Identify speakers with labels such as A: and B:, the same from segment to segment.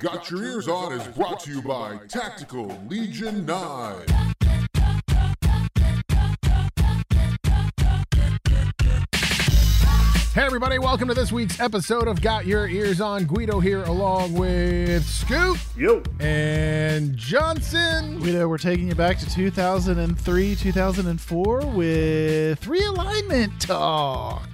A: Got Your Ears On is brought to you by Tactical Legion 9.
B: Hey, everybody, welcome to this week's episode of Got Your Ears On. Guido here, along with Scoop.
C: Yo.
B: and Johnson.
D: Guido, we're taking you back to 2003, 2004 with realignment talk.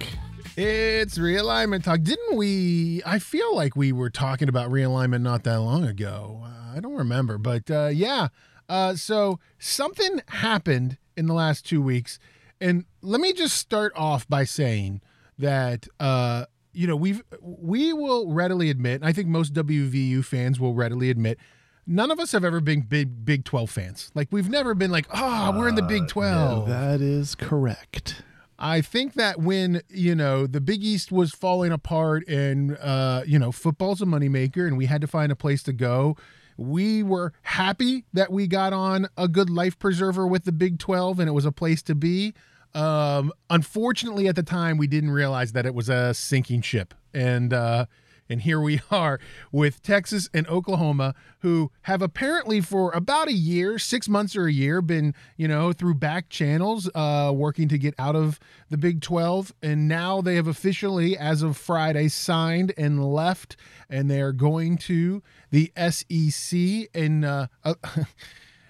B: It's realignment talk. Didn't we? I feel like we were talking about realignment not that long ago. Uh, I don't remember, but uh, yeah. Uh, so something happened in the last two weeks. And let me just start off by saying that uh, you know we've we will readily admit, and I think most WVU fans will readily admit, none of us have ever been big Big Twelve fans. Like we've never been like, oh, we're in the Big Twelve.
D: That is correct.
B: I think that when you know the Big East was falling apart, and uh, you know football's a moneymaker, and we had to find a place to go. We were happy that we got on a good life preserver with the Big 12 and it was a place to be. Um, unfortunately, at the time, we didn't realize that it was a sinking ship. And, uh, and here we are with Texas and Oklahoma, who have apparently for about a year, six months or a year, been, you know, through back channels, uh, working to get out of the Big 12. And now they have officially, as of Friday, signed and left, and they're going to the SEC. And, uh, uh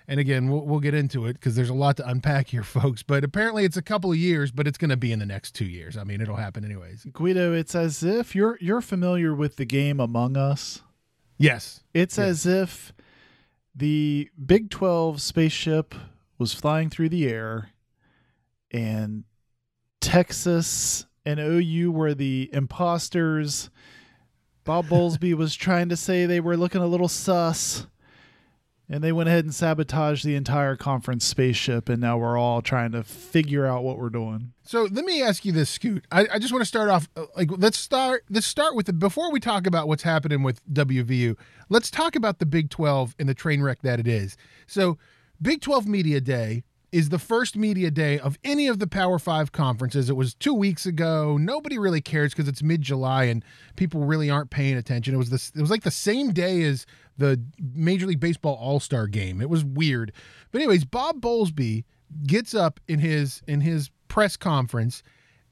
B: and again, we'll, we'll get into it because there's a lot to unpack here, folks. But apparently, it's a couple of years, but it's going to be in the next two years. I mean, it'll happen anyways.
D: Guido, it's as if you're you're familiar with the game Among Us.
B: Yes.
D: It's as if the Big 12 spaceship was flying through the air and Texas and OU were the imposters. Bob Bowlesby was trying to say they were looking a little sus. And they went ahead and sabotaged the entire conference spaceship, and now we're all trying to figure out what we're doing.
B: So let me ask you this, Scoot. I, I just want to start off uh, like let's start let's start with the before we talk about what's happening with WVU. Let's talk about the Big Twelve and the train wreck that it is. So, Big Twelve Media Day is the first media day of any of the Power Five conferences. It was two weeks ago. Nobody really cares because it's mid July and people really aren't paying attention. It was this. It was like the same day as the Major League Baseball All Star Game. It was weird, but anyways, Bob Bowlesby gets up in his in his press conference,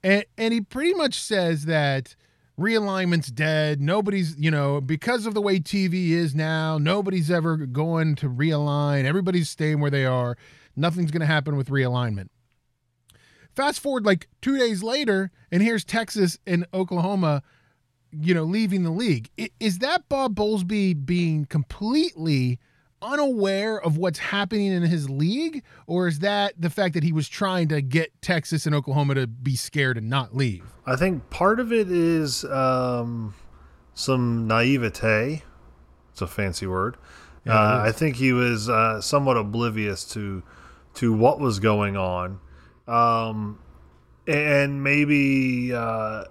B: and and he pretty much says that realignment's dead. Nobody's, you know, because of the way TV is now, nobody's ever going to realign. Everybody's staying where they are. Nothing's going to happen with realignment. Fast forward like two days later, and here's Texas and Oklahoma, you know, leaving the league. Is that Bob Bowlesby being completely unaware of what's happening in his league, or is that the fact that he was trying to get Texas and Oklahoma to be scared and not leave?
C: I think part of it is um, some naivete. It's a fancy word. uh, I think he was uh, somewhat oblivious to to what was going on, um, and maybe uh,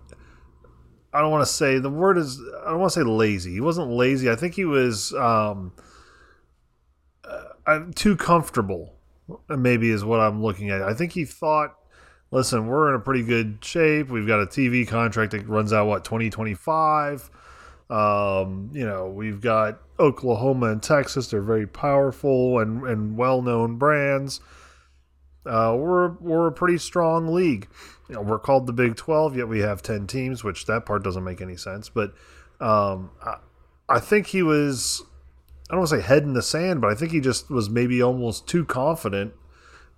C: I don't want to say the word is I don't want to say lazy. He wasn't lazy. I think he was um, uh, too comfortable. Maybe is what I'm looking at. I think he thought listen, we're in a pretty good shape. We've got a TV contract that runs out what 2025. Um, you know, we've got Oklahoma and Texas. They're very powerful and, and well known brands. Uh, we're we're a pretty strong league. You know, we're called the Big Twelve, yet we have ten teams, which that part doesn't make any sense. But um, I, I think he was. I don't want to say head in the sand, but I think he just was maybe almost too confident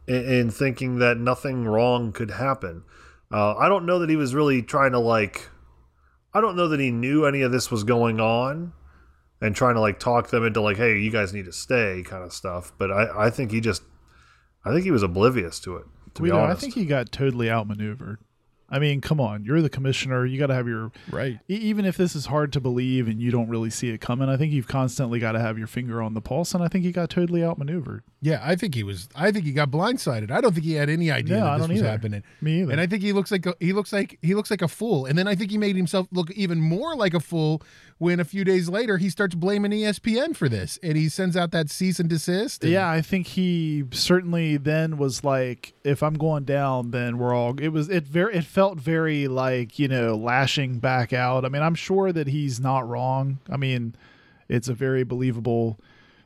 C: in, in thinking that nothing wrong could happen. Uh, I don't know that he was really trying to like. I don't know that he knew any of this was going on, and trying to like talk them into like, hey, you guys need to stay, kind of stuff. But I, I think he just, I think he was oblivious to it. To be
D: Guido, I think he got totally outmaneuvered. I mean, come on, you're the commissioner. You got to have your
B: Right.
D: even if this is hard to believe and you don't really see it coming. I think you've constantly got to have your finger on the pulse, and I think he got totally outmaneuvered.
B: Yeah, I think he was. I think he got blindsided. I don't think he had any idea
D: No,
B: that
D: I
B: this was
D: either.
B: happening.
D: Me either.
B: And I think he looks like a, he looks like he looks like a fool. And then I think he made himself look even more like a fool when a few days later he starts blaming ESPN for this, and he sends out that cease and desist. and-
D: Yeah, I think he certainly then was like, if I'm going down, then we're all. It was it very it felt very like you know lashing back out. I mean, I'm sure that he's not wrong. I mean, It's a very believable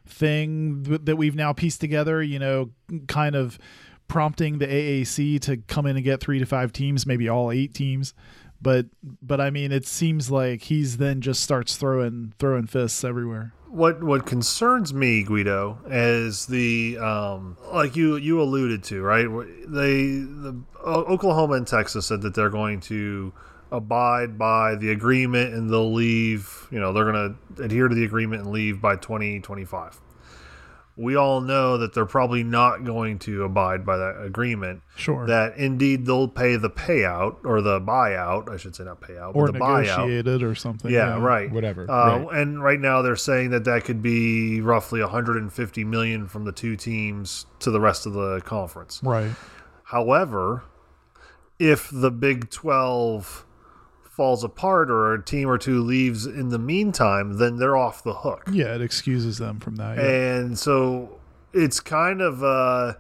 D: thing th- that we've now pieced together, you know, kind of prompting the AAC to come in and get 3 to 5 teams, maybe all 8 teams. But but I mean, it seems like he's then just starts throwing throwing fists everywhere.
C: what what concerns me, Guido, is the um, like you you alluded to, right? They the Oklahoma and Texas said that they're going to abide by the agreement and they'll leave. You know, they're going to adhere to the agreement and leave by twenty twenty five. We all know that they're probably not going to abide by that agreement.
D: Sure.
C: That indeed they'll pay the payout or the buyout, I should say not payout,
D: or
C: but the buyout.
D: negotiated or something.
C: Yeah, right.
B: Whatever,
C: Uh,
B: right.
C: And right now they're saying that that could be roughly 150 million from the two teams to the rest of the conference.
D: Right.
C: However, if the Big 12 falls apart or a team or two leaves in the meantime, then they're off the hook.
D: Yeah, it excuses them from that. Yeah.
C: And so it's kind of uh,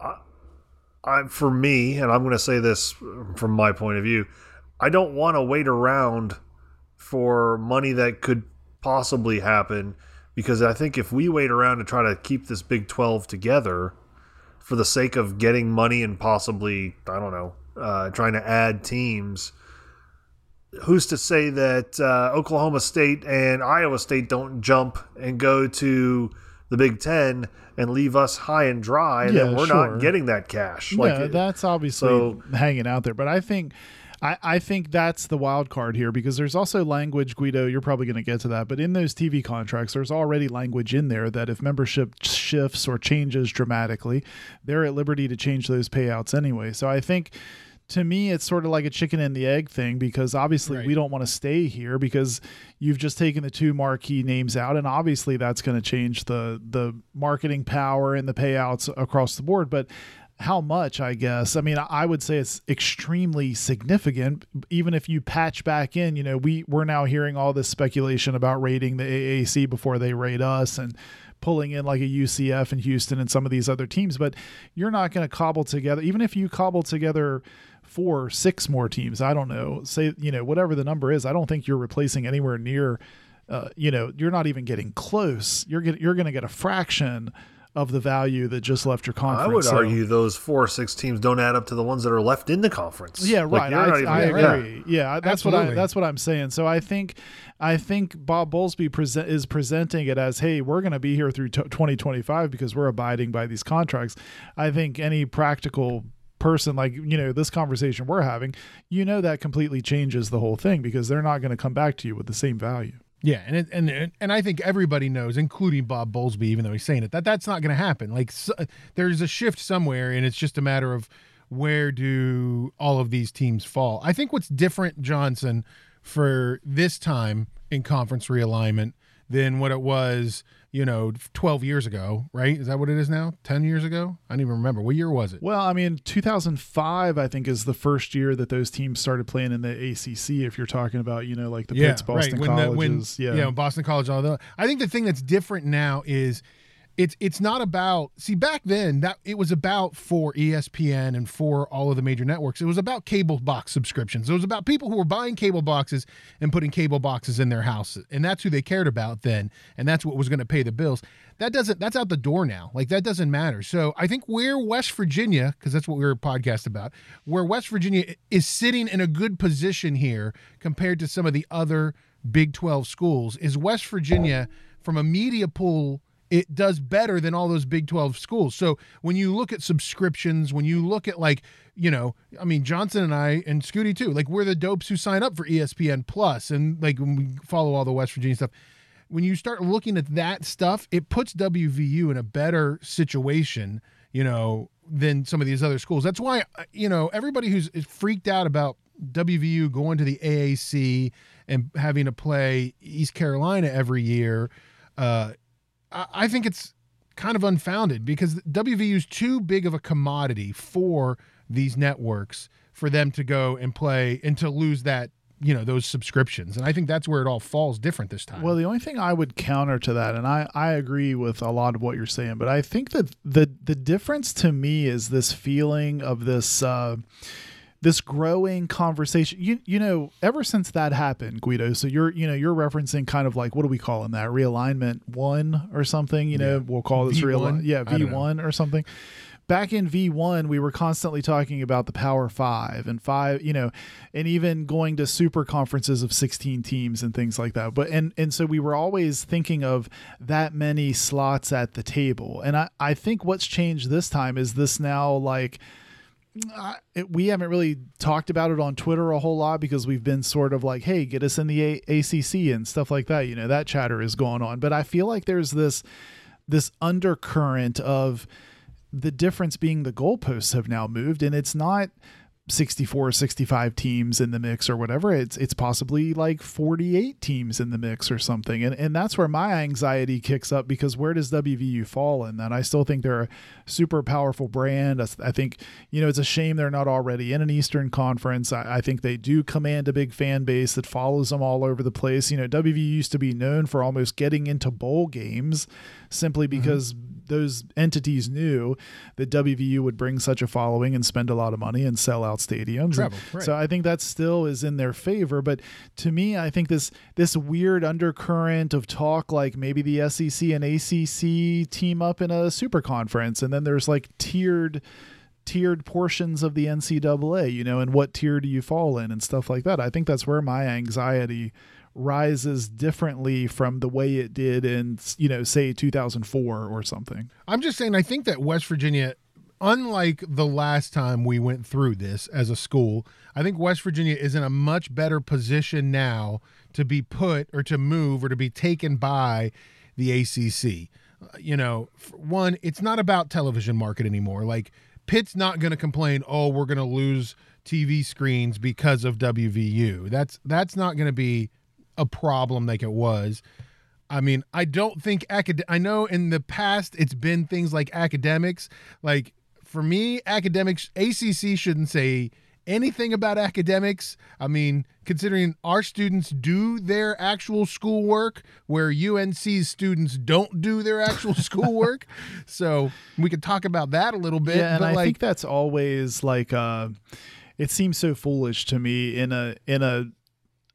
C: I, I for me, and I'm going to say this from my point of view, I don't want to wait around for money that could possibly happen because I think if we wait around to try to keep this Big 12 together for the sake of getting money and possibly I don't know uh, trying to add teams who's to say that uh, Oklahoma State and Iowa State don't jump and go to the Big Ten and leave us high and dry, and then
D: Yeah,
C: we're
D: sure.
C: not getting that cash?
D: yeah, that's obviously
C: so-
D: hanging out there. But I think I, I think that's the wild card here because there's also language, Guido, you're probably going to get to that. But in those TV contracts, there's already language in there that if membership shifts or changes dramatically, they're at liberty to change those payouts anyway. So I think to me, it's sort of like a chicken and the egg thing because obviously
B: Right.
D: we don't want to stay here because you've just taken the two marquee names out, and obviously that's going to change the the marketing power and the payouts across the board. But how much? I guess. I mean, I would say it's extremely significant. Even if you patch back in, you know, we we're now hearing all this speculation about raiding the AAC before they rate us and pulling in like a UCF and Houston and some of these other teams, but you're not going to cobble together, even if you cobble together four, or six more teams, I don't know, say, you know, whatever the number is, I don't think you're replacing anywhere near, uh, you know, you're not even getting close. You're get, you're going to get a fraction of the value that just left your conference.
C: I would
D: So-
C: argue those four or six teams don't add up to the ones that are left in the conference.
D: Yeah, right.
C: you're
D: I,
C: even-
D: I agree. Yeah, that's what I that's what I'm saying. So I think I think Bob Bowlesby present is presenting it as, hey, we're going to be here through t- 2025 because we're abiding by these contracts. I think any practical person like you know this conversation we're having you know that completely changes the whole thing because they're not going to come back to you with the same value
B: Yeah, and it, and and I think everybody knows, including Bob Bowlesby, even though he's saying it, that that's not going to happen. Like so, there's a shift somewhere, and it's just a matter of where do all of these teams fall. I think what's different, Johnson, for this time in conference realignment than what it was, you know, 12 years ago, right? Is that what it is now? 10 years ago? I don't even remember. What year was it?
D: well i mean 2005 i think is the first year that those teams started playing in the acc if you're talking about you know like the pitts boston
B: When the- when,
D: colleges yeah
B: you know, Boston College, all that. I think the thing that's different now is it's it's not about see back then that it was about for ESPN and for all of the major networks. It was about cable box subscriptions. It was about people who were buying cable boxes and putting cable boxes in their houses, and that's who they cared about then, and that's what was going to pay the bills. That doesn't that's out the door now. Like that doesn't matter. So I think where West Virginia, because that's what we were podcast about, where West Virginia is sitting in a good position here compared to some of the other Big 12 schools is West Virginia from a media pool it does better than all those Big 12 schools. So when you look at subscriptions, when you look at like, you know, I mean Johnson and I and Scooty too, like we're the dopes who sign up for ESPN Plus and like when we follow all the West Virginia stuff. When you start looking at that stuff, it puts WVU in a better situation, you know, than some of these other schools. That's why uh, you know, everybody who's freaked out about WVU going to the AAC and having to play East Carolina every year, uh, I, think it's kind of unfounded because WVU is too big of a commodity for these networks for them to go and play and to lose that you know those subscriptions. And i think that's where it all falls different this time.
D: Well, the only thing I would counter to that, and I, I agree with a lot of what you're saying, but I think that the the difference to me is this feeling of this uh, this growing conversation you you know ever since that happened guido so you're you know you're referencing kind of like what do we call in that realignment one or something you know we'll call this real
B: V1?
D: yeah
B: know.
D: v1 or something back in v1 we were constantly talking about the power five and five you know and even going to super conferences of 16 teams and things like that but and and so we were always thinking of that many slots at the table and i i think what's changed this time is this now like It, we haven't really talked about it on Twitter a whole lot because we've been sort of like, hey, get us in the a- ACC and stuff like that. You know, that chatter is going on. But I feel like there's this this undercurrent of the difference being the goalposts have now moved, and it's not 64 65 teams in the mix or whatever it's it's possibly like 48 teams in the mix or something. And and that's where my anxiety kicks up because where does WVU fall in that? I still think they're a super powerful brand. I, I think you know it's a shame they're not already in an Eastern Conference. I, I think they do command a big fan base that follows them all over the place. You know WVU used to be known for almost getting into bowl games simply mm-hmm. because those entities knew that WVU would bring such a following and spend a lot of money and sell out stadiums.
B: Travel, right.
D: So I think that still is in their favor. But to me, I think this this weird undercurrent of talk, like maybe the SEC and ACC team up in a super conference, and then there's like tiered tiered portions of the NCAA, you know, and what tier do you fall in and stuff like that. I think that's where my anxiety rises differently from the way it did in, you know, say 2004 or something.
B: I'm just saying, I think that West Virginia, unlike the last time we went through this as a school, I think West Virginia is in a much better position now to be put or to move or to be taken by the ACC. Uh, You know, one, it's not about television market anymore. Like, Pitt's not going to complain, "Oh, we're going to lose TV screens because of WVU." That's that's not going to be a problem like it was. I mean, I don't think acad. I know in the past it's been things like academics. Like for me, academics ACC shouldn't say anything about academics. I mean, considering our students do their actual schoolwork, where UNC's students don't do their actual schoolwork. So we could talk about that a little bit.
D: yeah, and
B: but
D: I
B: like,
D: think that's always like uh it seems so foolish to me in a in a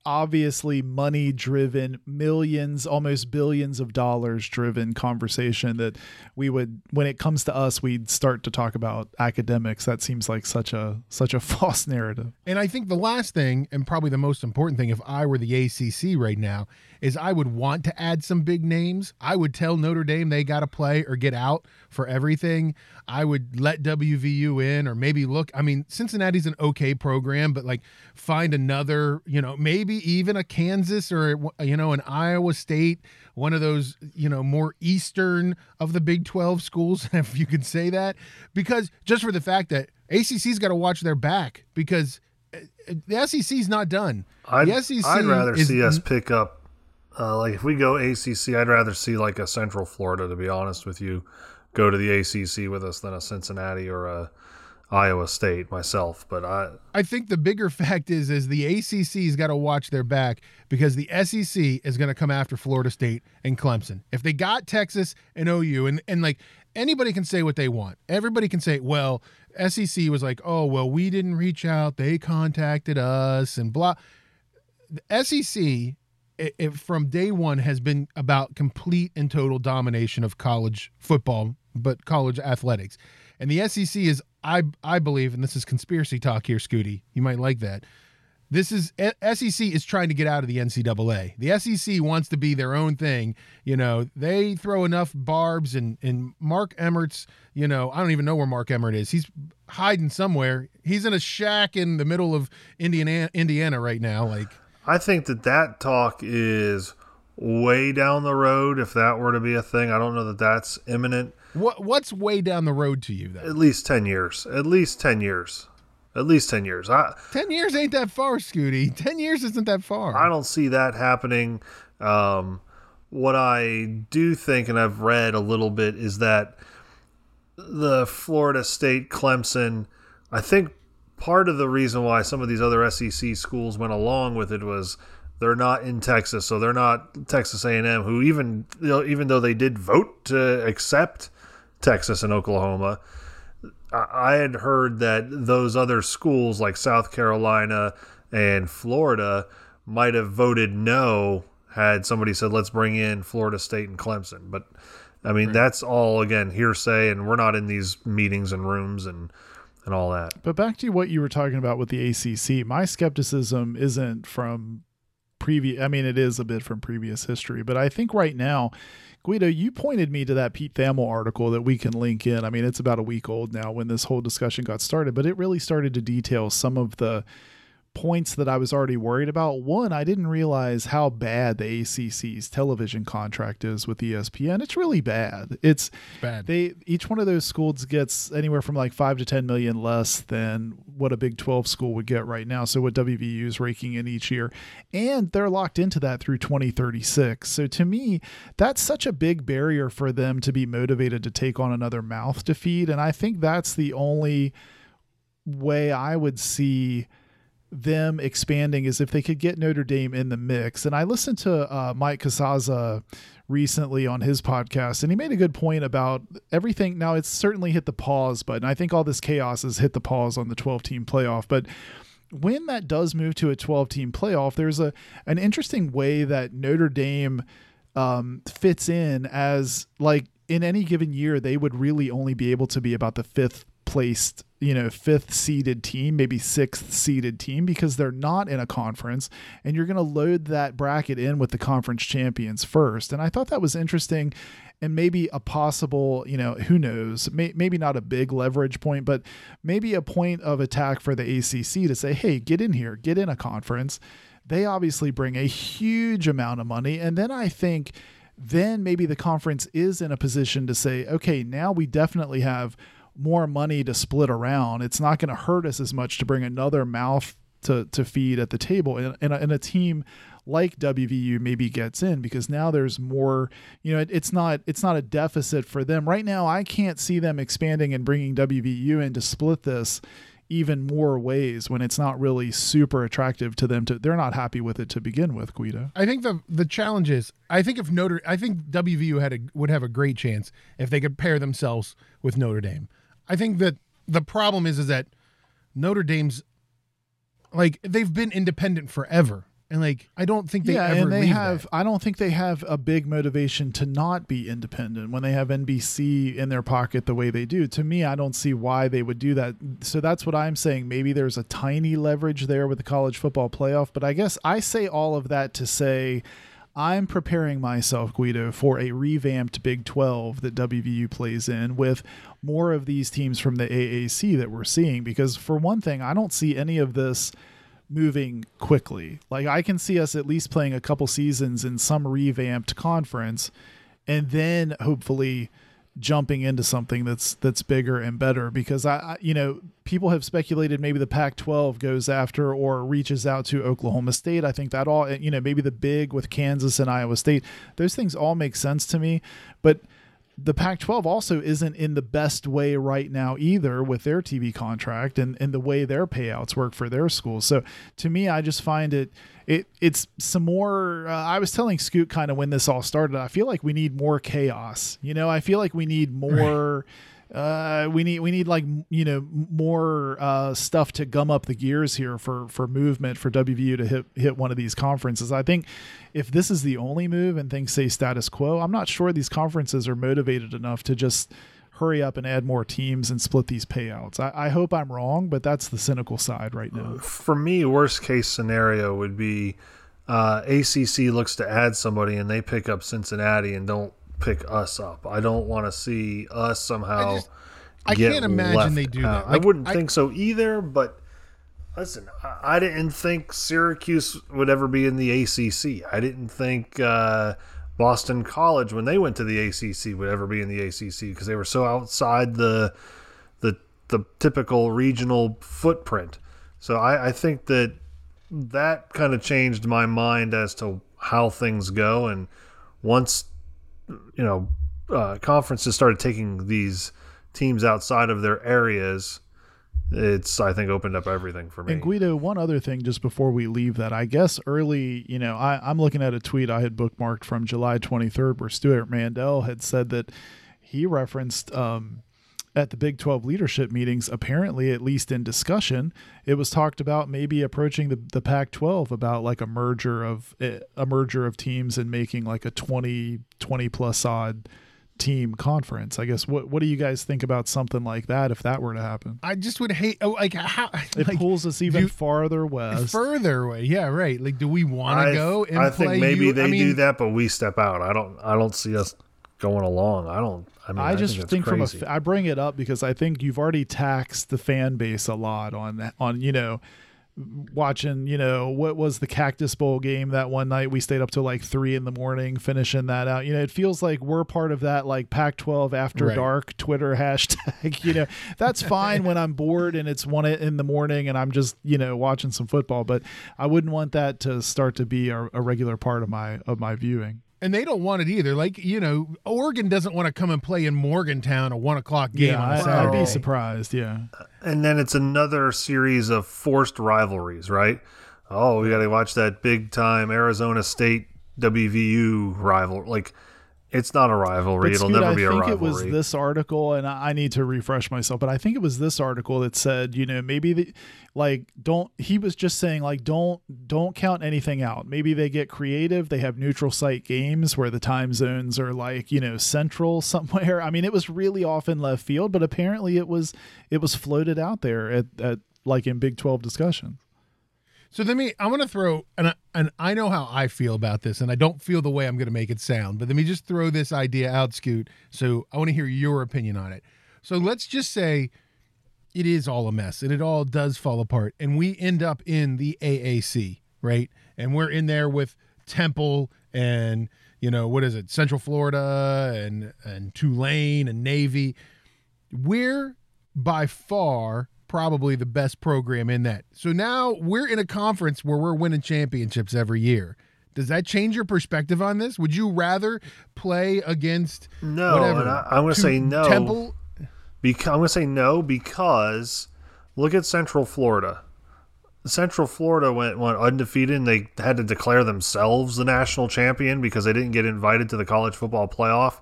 D: obviously money driven millions almost billions of dollars driven conversation that we would when it comes to us we'd start to talk about academics that seems like such a such a false narrative
B: And I think the last thing, and probably the most important thing, if I were the ACC right now, is I would want to add some big names. I would tell Notre Dame they got to play or get out for everything. I would let WVU in, or maybe look. I mean, Cincinnati's an okay program, but like find another, you know, maybe even a Kansas or, you know, an Iowa State, one of those, you know, more Eastern of the Big 12 schools, if you could say that. Because just for the fact that ACC's got to watch their back because the SEC's not done.
C: I'd,
B: the SEC
C: I'd rather
B: is-
C: see us pick up, uh, like if we go ACC, I'd rather see like a Central Florida, to be honest with you, go to the ACC with us than a Cincinnati or a Iowa State myself. But I,
B: I think the bigger fact is is the ACC's got to watch their back because the SEC is going to come after Florida State and Clemson. If they got Texas and OU and and like anybody can say what they want. Everybody can say, well, SEC was like, "Oh, well, we didn't reach out. They contacted us and blah." The SEC it, it, from day 1 has been about complete and total domination of college football, but college athletics. And the SEC is I I believe and this is conspiracy talk here, Scooty. You might like that. This is SEC is trying to get out of the NCAA. The SEC wants to be their own thing. You know, they throw enough barbs and and Mark Emmert's. You know, I don't even know where Mark Emmert is. He's hiding somewhere. He's in a shack in the middle of Indiana, Indiana right now. Like,
C: I think that that talk is way down the road. If that were to be a thing, I don't know that that's imminent.
B: What what's way down the road to you? Then
C: At least ten years. At least ten years. At least ten years. I
B: ten years ain't that far, Scooty. Ten years isn't that far.
C: I don't see that happening. Um, what I do think, and I've read a little bit, is that the Florida State Clemson, I think part of the reason why some of these other SEC schools went along with it was they're not in Texas, so they're not Texas A&M, who even you know, even though they did vote to accept Texas and Oklahoma, I, I had heard that those other schools like South Carolina and Florida might have voted no had somebody said let's bring in Florida State and Clemson. But I mean that's all again hearsay, and we're not in these meetings and rooms and and all that.
D: But back to what you were talking about with the ACC, my skepticism isn't from previous. I mean, it is a bit from previous history, but I think right now, Guido, you pointed me to that Pete Thamel article that we can link in. I mean, it's about a week old now when this whole discussion got started, but it really started to detail some of the points that I was already worried about. One, I didn't realize how bad the ACC's television contract is with ESPN. It's really bad. It's
B: Bad.
D: They each one of those schools gets anywhere from like five to ten million less than what a Big Twelve school would get right now. So what WVU is raking in each year, and they're locked into that through 2036. So to me, that's such a big barrier for them to be motivated to take on another mouth to feed, and I think that's the only way I would see them expanding is if they could get Notre Dame in the mix. And I listened to uh, Mike Casazza recently on his podcast, and he made a good point about everything. Now, it's certainly hit the pause button. I think all this chaos has hit the pause on the 12 team playoff. But when that does move to a 12 team playoff, there's a an interesting way that Notre Dame um, fits in as like in any given year, they would really only be able to be about the fifth placed, you know, fifth seeded team, maybe sixth seeded team because they're not in a conference and you're going to load that bracket in with the conference champions first. And I thought that was interesting and maybe a possible, you know, who knows, may, maybe not a big leverage point, but maybe a point of attack for the ACC to say, hey, get in here, get in a conference. They obviously bring a huge amount of money. And then I think then maybe the conference is in a position to say, okay, now we definitely have more money to split around. It's not going to hurt us as much to bring another mouth to, to feed at the table. And, and, a, and a team like WVU maybe gets in because now there's more, you know, it, it's not it's not a deficit for them. Right now I can't see them expanding and bringing WVU in to split this even more ways when it's not really super attractive to them to they're not happy with it to begin with, Guido.
B: I think the the challenge is I think if Notre I think WVU had a would have a great chance if they could pair themselves with Notre Dame. I think that the problem is is that Notre Dame's like they've been independent forever. And like I don't think they
D: yeah,
B: ever
D: and they have.
B: that.
D: I don't think they have a big motivation to not be independent when they have NBC in their pocket the way they do. To me, I don't see why they would do that. So that's what I'm saying. Maybe there's a tiny leverage there with the college football playoff, but I guess I say all of that to say. I'm preparing myself, Guido, for a revamped Big 12 that WVU plays in with more of these teams from the AAC that we're seeing. Because, for one thing, I don't see any of this moving quickly. Like I can see us at least playing a couple seasons in some revamped conference and then hopefully jumping into something that's that's bigger and better because I, I you know people have speculated maybe the Pac-12 goes after or reaches out to Oklahoma State. I think that all you know maybe the big with Kansas and Iowa State. Those things all make sense to me, but the Pac 12 also isn't in the best way right now either with their TV contract and, and the way their payouts work for their schools. So to me, I just find it, it it's some more. Uh, I was telling Scoot kind of when this all started, I feel like we need more chaos. You know, I feel like we need more. Uh, we need we need like you know more uh, stuff to gum up the gears here for for movement for WVU to hit hit one of these conferences. I think if this is the only move and things say status quo, I'm not sure these conferences are motivated enough to just hurry up and add more teams and split these payouts. I, I hope I'm wrong, but that's the cynical side right now.
C: For me, worst case scenario would be uh, ACC looks to add somebody and they pick up Cincinnati and don't pick us up. I don't want to see us somehow.
B: I just- I can't imagine they do
C: out.
B: that.
C: I wouldn't
B: I-
C: think so either. But listen, I, I didn't think Syracuse would ever be in the ACC. I didn't think uh, Boston College, when they went to the ACC, would ever be in the ACC because they were so outside the the the typical regional footprint. So I, I think that that kind of changed my mind as to how things go. And once you know uh, conferences started taking these teams outside of their areas, it's I think opened up everything for me.
D: And Guido, one other thing just before we leave that, I guess early, you know, I, I'm looking at a tweet I had bookmarked from July 23rd where Stewart Mandel had said that he referenced um, at the Big 12 leadership meetings, apparently, at least in discussion, it was talked about maybe approaching the, the Pac 12 about like a merger of a merger of teams and making like a 20, 20 plus odd team conference. I guess what what do you guys think about something like that if that were to happen?
B: I just would hate oh, like how
D: It
B: like,
D: pulls us even
B: you-
D: farther west.
B: further away. Yeah, right. Like, do we want to go and
C: I
B: play
C: think maybe
B: you?
C: they
B: I mean,
C: do that, but we step out. I don't. I don't see us going along. I don't. I mean,
D: I just
C: think,
D: think, from a I bring it up because I think you've already taxed the fan base a lot on on you know watching you know what was the Cactus Bowl game that one night we stayed up till like three in the morning finishing that out. You know, it feels like we're part of that like Pac-12 after
B: Right.
D: dark Twitter hashtag. You know, that's fine when I'm bored and it's one in the morning and I'm just you know watching some football, but I wouldn't want that to start to be a, a regular part of my of my viewing.
B: And they don't want it either. Like, you know, Oregon doesn't want to come and play in Morgantown a one o'clock game
D: yeah,
B: on a
D: I, I'd be surprised. Yeah.
C: and then it's another series of forced rivalries, right? Oh, we got to watch that big time Arizona State WVU rival. Like, it's not a rivalry.
D: But
C: It'll
D: Scoot,
C: never
D: I
C: be a rivalry.
D: I think it was this article, and I I need to refresh myself, but I think it was this article that said, you know, maybe the, like don't. He was just saying like don't don't count anything out. Maybe they get creative. They have neutral site games where the time zones are like you know central somewhere. I mean, it was really off in left field, but apparently it was it was floated out there at at like in Big Twelve discussions.
B: So let me. I'm going to throw, and I, and I know how I feel about this, and I don't feel the way I'm going to make it sound. But let me just throw this idea out, Scoot. So I want to hear your opinion on it. So let's just say it is all a mess, and it all does fall apart, and we end up in the AAC, right? And we're in there with Temple and you know what is it, Central Florida and and Tulane and Navy. We're by far probably the best program in that. So now we're in a conference where we're winning championships every year. Does that change your perspective on this? Would you rather play against
C: No,
B: whatever?
C: I- I'm gonna say no.
B: Temple.
C: Bec- I'm going to say no because look at Central Florida. Central Florida went, went undefeated and they had to declare themselves the national champion because they didn't get invited to the college football playoff.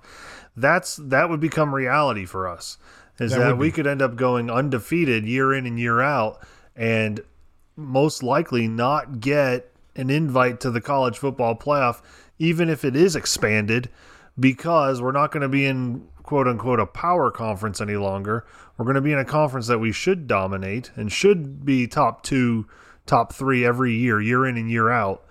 C: That's that would become reality for us. Is
B: That
C: that, we
B: be.
C: could end up going undefeated year in and year out and most likely not get an invite to the college football playoff, even if it is expanded, because we're not going to be in quote unquote a power conference any longer. We're going to be in a conference that we should dominate and should be top two, top three every year, year in and year out.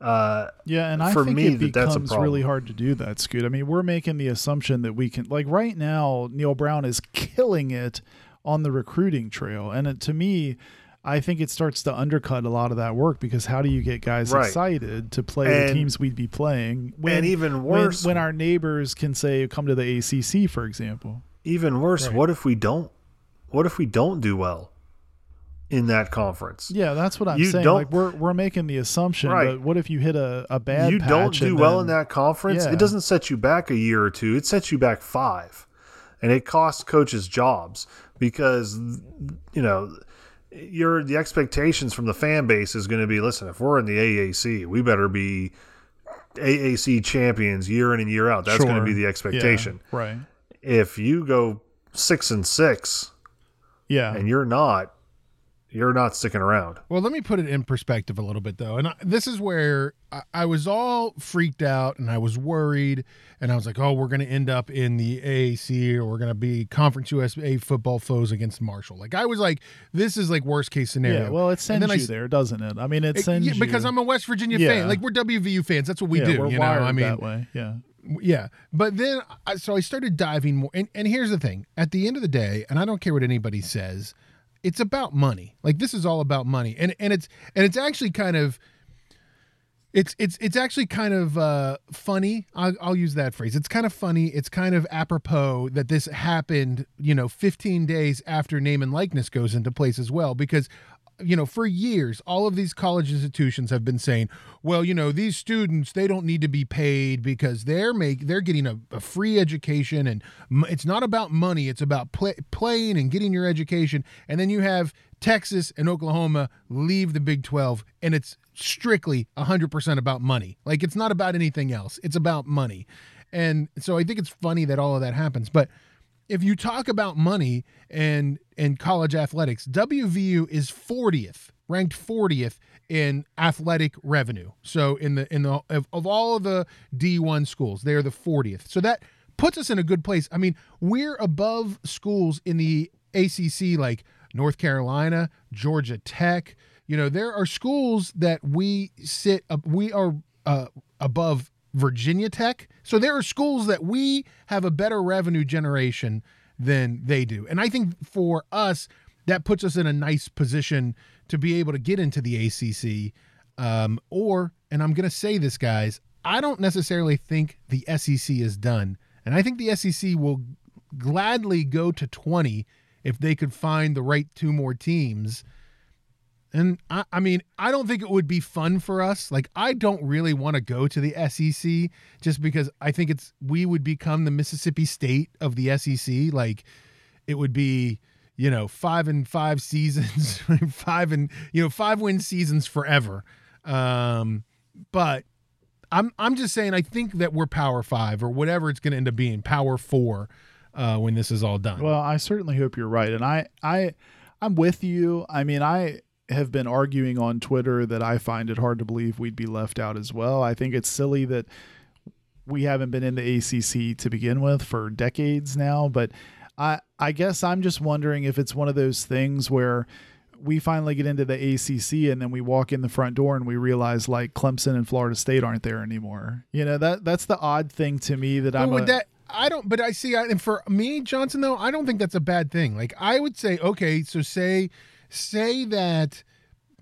C: Uh,
D: Yeah, and I
C: For
D: think
C: me,
D: it
C: that that's a
D: becomes really hard to do that, Scoot. I mean, we're making the assumption that we can, like right now, Neal Brown is killing it on the recruiting trail, and it, to me, I think it starts to undercut a lot of that work because how do you get guys
C: Right.
D: excited to play the teams we'd be playing? When,
C: and even worse,
D: when, our neighbors can say, "Come to the ACC," for example.
C: even worse,
B: Right.
C: what if we don't? What if we don't do well in that conference?
D: Yeah, that's what I'm
C: You
D: saying.
C: don't-
D: Like we're we're making the assumption,
C: Right.
D: but what if you hit a, a bad
C: you don't do
D: and
C: well in that conference,
D: Yeah.
C: it doesn't set you back a year or two. It sets you back five, and it costs coaches jobs because you know your the expectations from the fan base is going to be listen. If we're in the AAC, we better be AAC champions year in and year out. That's going to be the
D: Yeah,
C: expectation.
D: right?
C: If you go six and six
D: Yeah,
C: and you're not, you're not sticking around.
B: Well, let me put it in perspective a little bit, though. And I, this is where I, I was all freaked out and I was worried. And I was like, oh, we're going to end up in the AAC or we're going to be Conference USA football foes against Marshall. Like, I was like, this is like worst case scenario.
D: yeah. Well, it
B: And
D: sends
B: then I
D: you
B: s-
D: there, doesn't it? I mean, it
B: It-
D: sends
B: yeah,
D: you
B: because I'm a West Virginia
D: Yeah.
B: fan. Like, we're WVU fans. That's what we
D: yeah,
B: do.
D: We're
B: you know,
D: wired
B: I mean,
D: that way. Yeah.
B: yeah but then I, so i started diving more and, and here's the thing at the end of the day and i don't care what anybody says it's about money like this is all about money and and it's and it's actually kind of it's it's it's actually kind of uh, funny. I'll, I'll use that phrase. It's kind of funny. It's kind of apropos that this happened, you know, 15 days after name and likeness goes into place as well, because you know, for years, all of these college institutions have been saying, well, you know, these students they don't need to be paid because they're make they're getting a, a free education, and it's not about money; it's about play, playing and getting your education. And then you have Texas and Oklahoma leave the Big Twelve, and it's strictly 100% about money. Like it's not about anything else; it's about money. And so I think it's funny that all of that happens, but if you talk about money and and college athletics, WVU is 40th, ranked 40th in athletic revenue. So in the in the of, of all of the D1 schools, they are the 40th. So that puts us in a good place. I mean, we're above schools in the ACC like North Carolina, Georgia Tech. You know, there are schools that we sit we are uh, above Virginia Tech. So there are schools that we have a better revenue generation than they do. And I think for us, that puts us in a nice position to be able to get into the ACC. Um, or, and I'm going to say this, guys, I don't necessarily think the SEC is done. And I think the SEC will gladly go to 20 if they could find the right two more teams. And I, I, mean, I don't think it would be fun for us. Like, I don't really want to go to the SEC just because I think it's we would become the Mississippi State of the SEC. Like, it would be, you know, five and five seasons, five and you know, five win seasons forever. Um, but I'm I'm just saying I think that we're Power Five or whatever it's going to end up being, Power Four, uh, when this is all done.
D: Well, I certainly hope you're right, and I I I'm with you. I mean, I have been arguing on Twitter that I find it hard to believe we'd be left out as well. I think it's silly that we haven't been in the ACC to begin with for decades now, but I I guess I'm just wondering if it's one of those things where we finally get into the ACC and then we walk in the front door and we realize like Clemson and Florida State aren't there anymore. You know that that's the odd thing to me that I'm.
B: A, that I don't, but I see. And for me, Johnson, though, I don't think that's a bad thing. Like I would say, okay, so say say that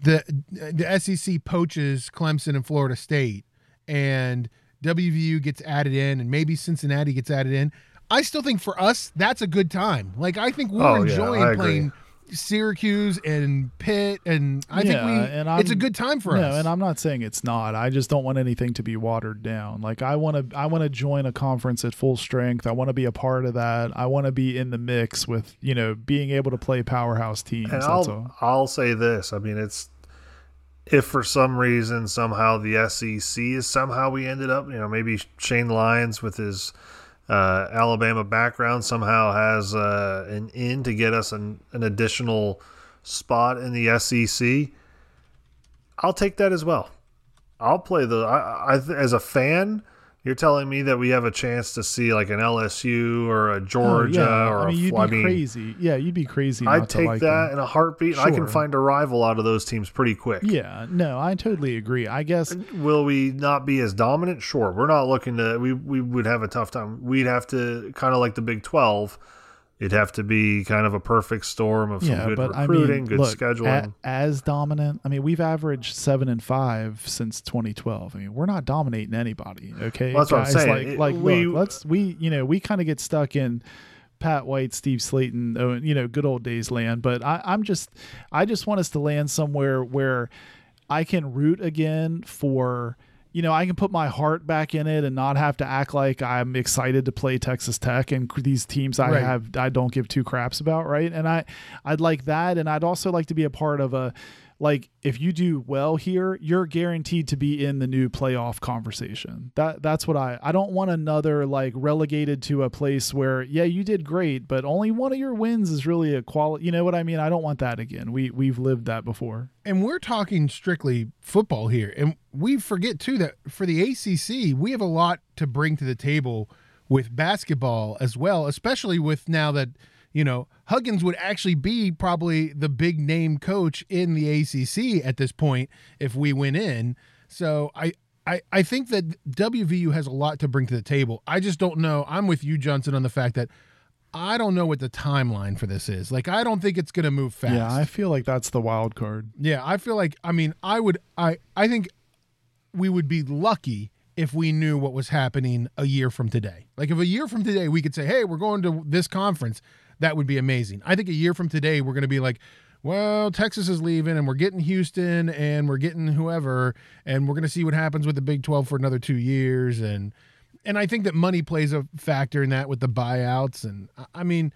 B: the the SEC poaches Clemson and Florida State, and WVU gets added in, and maybe Cincinnati gets added in. I still think for us that's a good time. Like I think we're oh, enjoying yeah, playing Syracuse and Pitt, and I yeah, think we and I'm, it's a good time for
D: no,
B: us.
D: And I'm not saying it's not. I just don't want anything to be watered down. Like I want to, I want to join a conference at full strength. I want to be a part of that. I want to be in the mix with you know being able to play powerhouse teams.
C: And I'll I'll say this. I mean, it's if for some reason somehow the SEC is somehow we ended up, you know, maybe Shane Lyons with his uh, Alabama background somehow has uh, an in to get us an, an additional spot in the SEC, I'll take that as well. I'll play the I, I as a fan. You're telling me that we have a chance to see like an LSU or a oh, Georgia oh, yeah. or
D: I mean,
C: a,
D: you'd be I mean, crazy. Yeah, you'd be crazy.
C: I'd take
D: like
C: that in a heartbeat. Sure. I can find a rival out of those teams pretty quick.
D: Yeah, no, I totally agree. I guess
C: will we not be as dominant? Sure, we're not looking to. We we would have a tough time. We'd have to kind of like the Big Twelve It'd have to be kind of a perfect storm of some yeah, good but recruiting, I mean, good look, scheduling.
D: A, as dominant, I mean, we've averaged seven and five since 2012. I mean, we're not dominating anybody. Okay,
C: well, that's
D: Guys,
C: what I'm
D: saying. Like, like we, look, let's we, you know, we kind of get stuck in Pat White, Steve Slaton, oh, uh, you know, good old days land. But I, I'm just, I just want us to land somewhere where I can root again for you know, I can put my heart back in it and not have to act like I'm excited to play Texas Tech and these teams I right. have I don't give two craps about, right? And I I'd like that and I'd also like to be a part of a like if you do well here, you're guaranteed to be in the new playoff conversation. That that's what I I don't want another like relegated to a place where yeah, you did great, but only one of your wins is really a quality. You know what I mean? I don't want that again. We we've lived that before.
B: And we're talking strictly football here. And we forget too that for the ACC, we have a lot to bring to the table with basketball as well, especially with now that you know, Huggins would actually be probably the big name coach in the ACC at this point if we went in. So I, I, I think that WVU has a lot to bring to the table. I just don't know. I'm with you, Johnson, on the fact that I don't know what the timeline for this is. Like, I don't think it's going to move fast.
D: Yeah, I feel like that's the wild card.
B: Yeah, I feel like. I mean, I would. I I think we would be lucky if we knew what was happening a year from today. Like, if a year from today we could say, "Hey, we're going to this conference," that would be amazing. I think a year from today, we're going to be like, well, Texas is leaving and we're getting Houston and we're getting whoever and we're going to see what happens with the Big 12 for another 2 years and and I think that money plays a factor in that with the buyouts and I mean,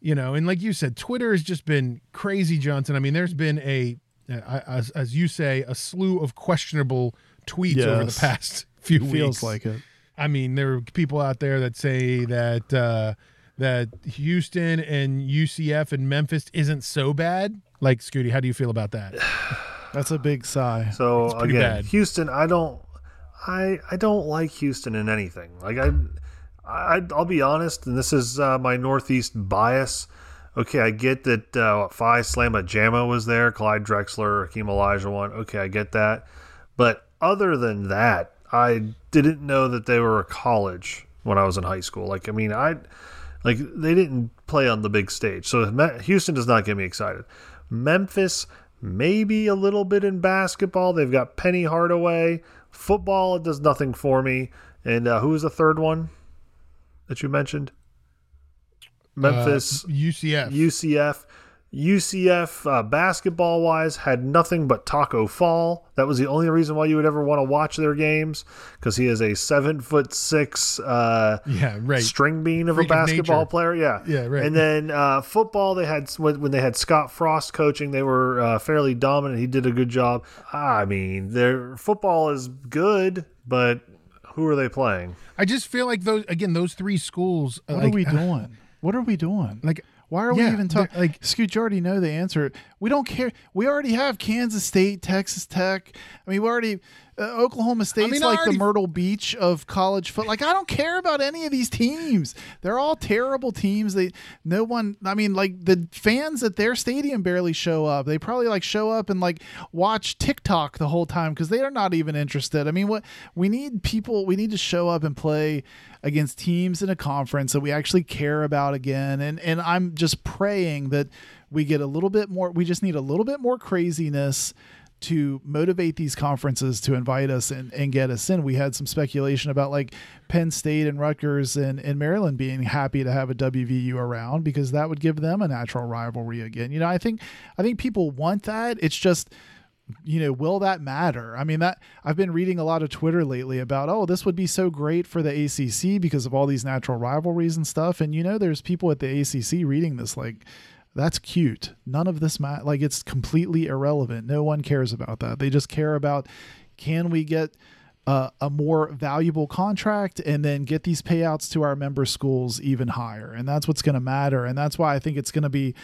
B: you know, and like you said, Twitter has just been crazy, Johnson. I mean, there's been a as, as you say, a slew of questionable tweets yes. over the past few
D: Feels
B: weeks.
D: like it.
B: I mean, there are people out there that say that uh, that Houston and UCF and Memphis isn't so bad. Like Scooty, how do you feel about that?
D: That's a big sigh.
C: So
B: pretty
C: again,
B: bad.
C: Houston, I don't, I I don't like Houston in anything. Like I, I I'll be honest, and this is uh, my Northeast bias. Okay, I get that uh, Phi Slamma Jamma was there, Clyde Drexler, Hakeem Olajuwon. Okay, I get that, but other than that, I didn't know that they were a college when I was in high school. Like I mean, I like they didn't play on the big stage, so Houston does not get me excited. Memphis, maybe a little bit in basketball. They've got Penny Hardaway. Football, it does nothing for me. And uh, who was the third one that you mentioned? Memphis,
B: Uh, UCF.
C: UCF. UCF uh, basketball wise had nothing but Taco Fall. That was the only reason why you would ever want to watch their games because he is a seven foot six uh,
B: yeah, right.
C: string bean of
B: Freak
C: a basketball
B: nature.
C: player. Yeah,
B: Yeah, right.
C: And then uh, football, they had when when they had Scott Frost coaching, they were uh, fairly dominant. He did a good job. I mean, their football is good, but who are they playing?
B: I just feel like those again those three schools. uh,
D: What
B: like,
D: are we doing? What are we doing?
B: Like
D: Why are
B: Yeah,
D: we even talking?
B: like-
D: Scoot, you already know the answer. We don't care. We already have Kansas State, Texas Tech. I mean, we already uh, Oklahoma State's
B: mean, I
D: like
B: already-
D: the Myrtle Beach of college foot. Like, I don't care about any of these teams. They're all terrible teams. They no one. I mean, like the fans at their stadium barely show up. They probably like show up and like watch TikTok the whole time because they are not even interested. I mean, what we need people. We need to show up and play against teams in a conference that we actually care about again. And and I'm just praying that we get a little bit more. We just need a little bit more craziness to motivate these conferences to invite us and, and get us in. We had some speculation about like Penn State and Rutgers and, and Maryland being happy to have a WVU around because that would give them a natural rivalry again. You know, I think I think people want that. It's just you know, will that matter? I mean, that I've been reading a lot of Twitter lately about, oh, this would be so great for the ACC because of all these natural rivalries and stuff. And you know, there's people at the ACC reading this like, that's cute. None of this ma- like it's completely irrelevant. No one cares about that. They just care about can we get uh, a more valuable contract and then get these payouts to our member schools even higher. And that's what's going to matter. And that's why I think it's going to be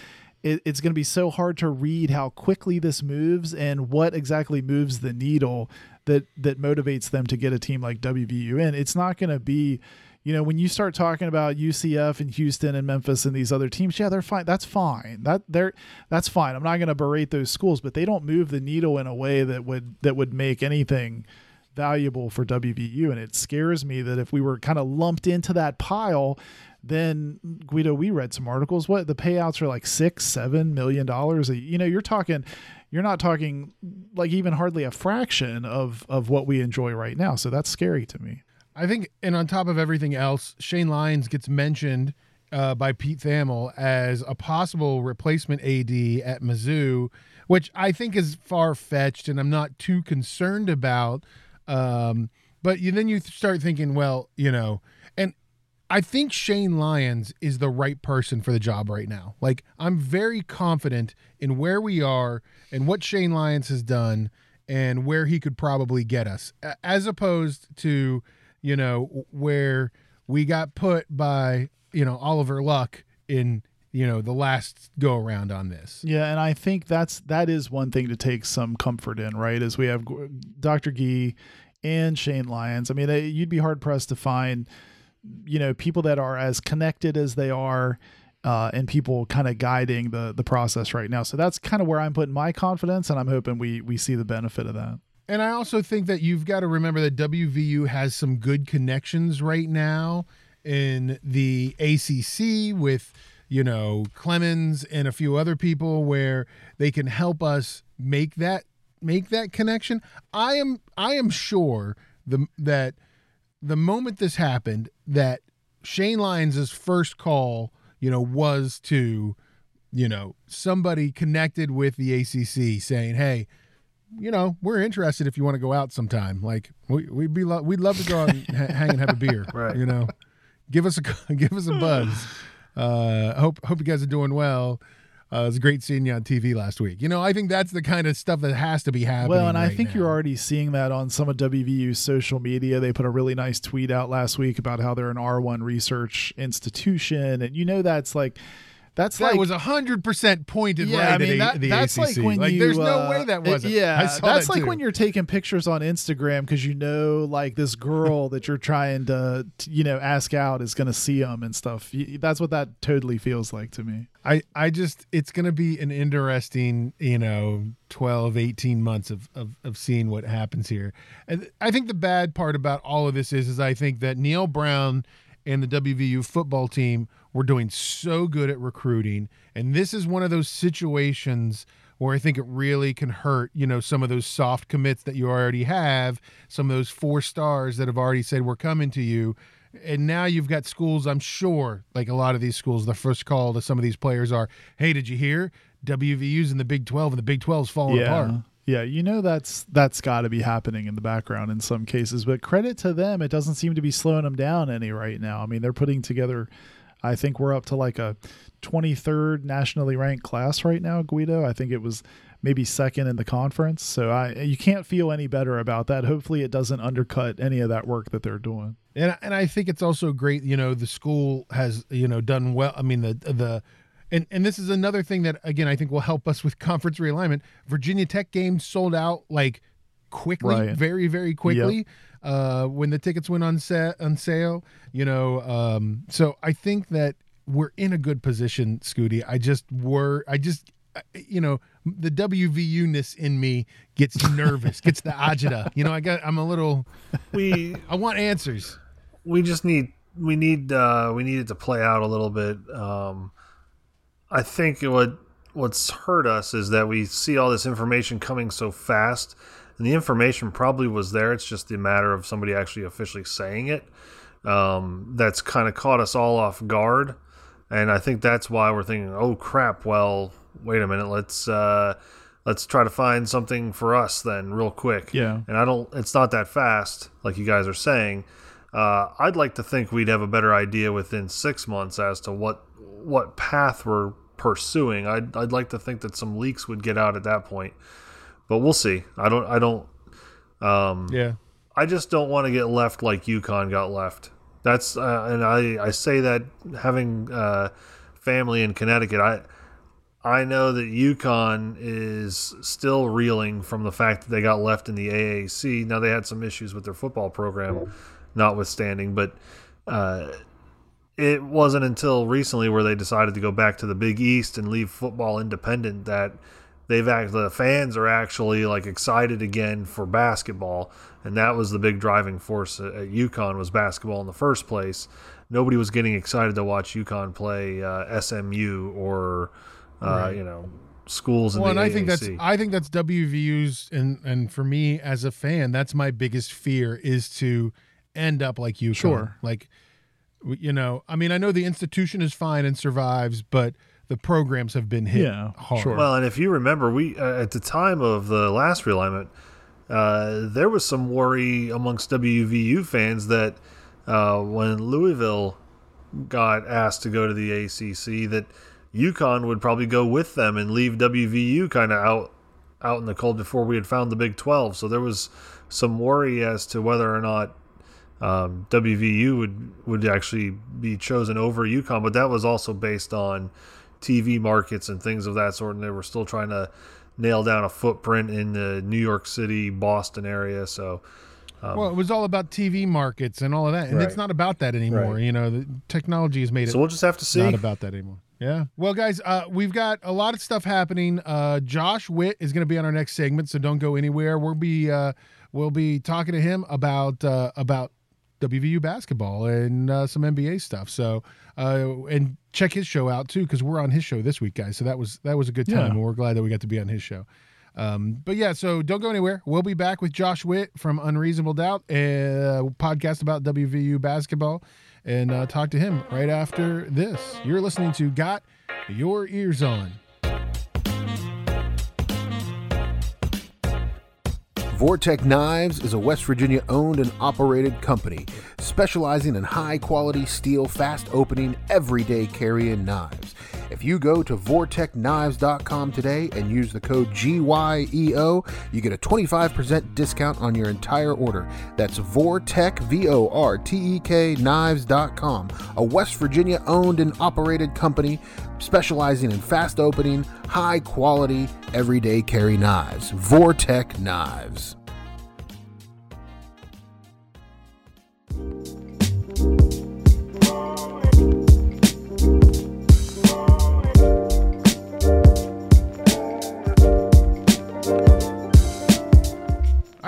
D: it, it's going to be so hard to read how quickly this moves and what exactly moves the needle that that motivates them to get a team like WVU in. It's not going to be, you know, when you start talking about UCF and Houston and Memphis and these other teams, yeah, they're fine. That's fine. That they're that's fine. I'm not going to berate those schools, but they don't move the needle in a way that would that would make anything valuable for WVU. And it scares me that if we were kind of lumped into that pile, then Guido, we read some articles. What the payouts are like six, seven million dollars. You know, you're talking, you're not talking like even hardly a fraction of of what we enjoy right now. So that's scary to me.
B: I think, and on top of everything else, Shane Lyons gets mentioned uh, by Pete Thamel as a possible replacement AD at Mizzou, which I think is far fetched, and I'm not too concerned about. Um, but you, then you start thinking, well, you know, and I think Shane Lyons is the right person for the job right now. Like, I'm very confident in where we are and what Shane Lyons has done and where he could probably get us, as opposed to, you know, where we got put by, you know, Oliver Luck in, you know, the last go around on this.
D: Yeah, and I think that's that is one thing to take some comfort in, right? As we have Dr. Gee and Shane Lyons. I mean, they, you'd be hard pressed to find, you know, people that are as connected as they are, uh, and people kind of guiding the the process right now. So that's kind of where I'm putting my confidence, and I'm hoping we we see the benefit of that.
B: And I also think that you've got to remember that WVU has some good connections right now in the ACC with, you know, Clemens and a few other people where they can help us make that make that connection. I am I am sure the that the moment this happened that Shane Lyons' first call, you know, was to, you know, somebody connected with the ACC saying, "Hey, you know, we're interested if you want to go out sometime. Like we we'd be lo- we'd love to go out and ha- hang and have a beer.
C: Right.
B: You know, give us a give us a buzz. Uh, hope hope you guys are doing well. Uh, it was great seeing you on TV last week. You know, I think that's the kind of stuff that has to be happening.
D: Well, and I think
B: now.
D: you're already seeing that on some of WVU's social media. They put a really nice tweet out last week about how they're an R1 research institution, and you know that's like that's
B: That
D: like
B: was hundred percent pointed
D: yeah,
B: right
D: I mean that,
B: the
D: that's
B: ACC.
D: like when you
B: there's no
D: uh,
B: way that
D: it-
B: wasn't.
D: yeah,
B: I saw
D: that's
B: that
D: like
B: too.
D: when you're taking pictures on Instagram because you know like this girl that you're trying to you know ask out is going to see them and stuff. That's what that totally feels like to me.
B: I, I just it's going to be an interesting you know 12 18 months of, of of seeing what happens here and i think the bad part about all of this is is i think that Neal Brown and the wvu football team were doing so good at recruiting. And this is one of those situations where i think it really can hurt you know some of those soft commits that you already have some of those four stars that have already said we're coming to you. And now you've got schools i'm sure like a lot of these schools the first call to some of these players are hey did you hear? Wvu's in the big 12 and the big 12's falling
D: yeah.
B: apart
D: Yeah, you know that's that's got to be happening in the background in some cases, but credit to them, it doesn't seem to be slowing them down any right now. I mean, they're putting together I think we're up to like a 23rd nationally ranked class right now, Guido. I think it was maybe second in the conference. So I you can't feel any better about that. Hopefully it doesn't undercut any of that work that they're doing.
B: and and I think it's also great. You know, the school has you know done well. I mean, the the and and this is another thing that again I think will help us with conference realignment. Virginia Tech games sold out like quickly,
D: Right.
B: very very quickly. Uh, when the tickets went on set on sale, you know. Um, so I think that we're in a good position, Scooty. I just were I just. uh, You know, the WVU ness in me gets nervous, gets the agita. You know, I got, I'm a little,
C: We
B: I want answers.
C: we just need we need uh, we need it to play out a little bit. Um, I think what what's hurt us is that we see all this information coming so fast, and the information probably was there. It's just a matter of somebody actually officially saying it. Um, that's kind of caught us all off guard, and I think that's why we're thinking, "Oh crap! Well, wait a minute. Let's uh, let's try to find something for us then, real quick."
D: Yeah.
C: and I don't. It's not that fast, like you guys are saying. Uh, I'd like to think we'd have a better idea within six months as to what what path we're pursuing. I'd I'd like to think that some leaks would get out at that point, but we'll see. I don't. I don't. Um,
B: Yeah.
C: I just don't want to get left like UConn got left. That's uh, and I I say that having uh, family in Connecticut, I I know that UConn is still reeling from the fact that they got left in the AAC. Now they had some issues with their football program, notwithstanding, but uh, it wasn't until recently where they decided to go back to the Big East and leave football independent that they've act the fans are actually like excited again for basketball, and that was the big driving force at, at UConn was basketball in the first place. Nobody was getting excited to watch UConn play uh, SMU or uh, you know schools in
B: well, and I think that's I think that's WVU's and and for me as a fan, that's my biggest fear is to end up like you.
D: Sure.
B: Like, you know, I mean, I know the institution is fine and survives, but the programs have been hit
D: Yeah,
B: hard.
D: sure.
C: Well, and if you remember, we uh, at the time of the last realignment, uh, there was some worry amongst WVU fans that uh, when Louisville got asked to go to the ACC, that UConn would probably go with them and leave WVU kind of out out in the cold before we had found the Big Twelve. So there was some worry as to whether or not um, WVU would would actually be chosen over UConn, but that was also based on TV markets and things of that sort, and they were still trying to nail down a footprint in the New York City, Boston area. So
B: well, it was all about TV markets and all of that, and it's not about that anymore.
C: Right.
B: You know, the technology has made it
C: so we'll just have to see.
B: not about that anymore. Yeah. Well, guys, uh, we've got a lot of stuff happening. Uh, Josh Witt is going to be on our next segment, so don't go anywhere. We'll be uh, we'll be talking to him about uh, about WVU basketball and uh, some NBA stuff. So uh, and check his show out too because we're on his show this week, guys. So that was that was a good time,
D: Yeah.
B: and we're glad that we got to be on his show. Um, but yeah, so don't go anywhere. We'll be back with Josh Witt from Unreasonable Doubt, a podcast about WVU basketball, and uh, talk to him right after this. You're listening to Got Your Ears On.
E: Vortek Knives is a West Virginia owned and operated company specializing in high quality steel, fast opening, everyday carrying knives. If you go to vortekknives.com today and use the code GYEO, you get a 25% discount on your entire order. That's Vortek, V O R T E K knives.com, a West Virginia owned and operated company specializing in fast opening, high quality, everyday carry knives. Vortek Knives.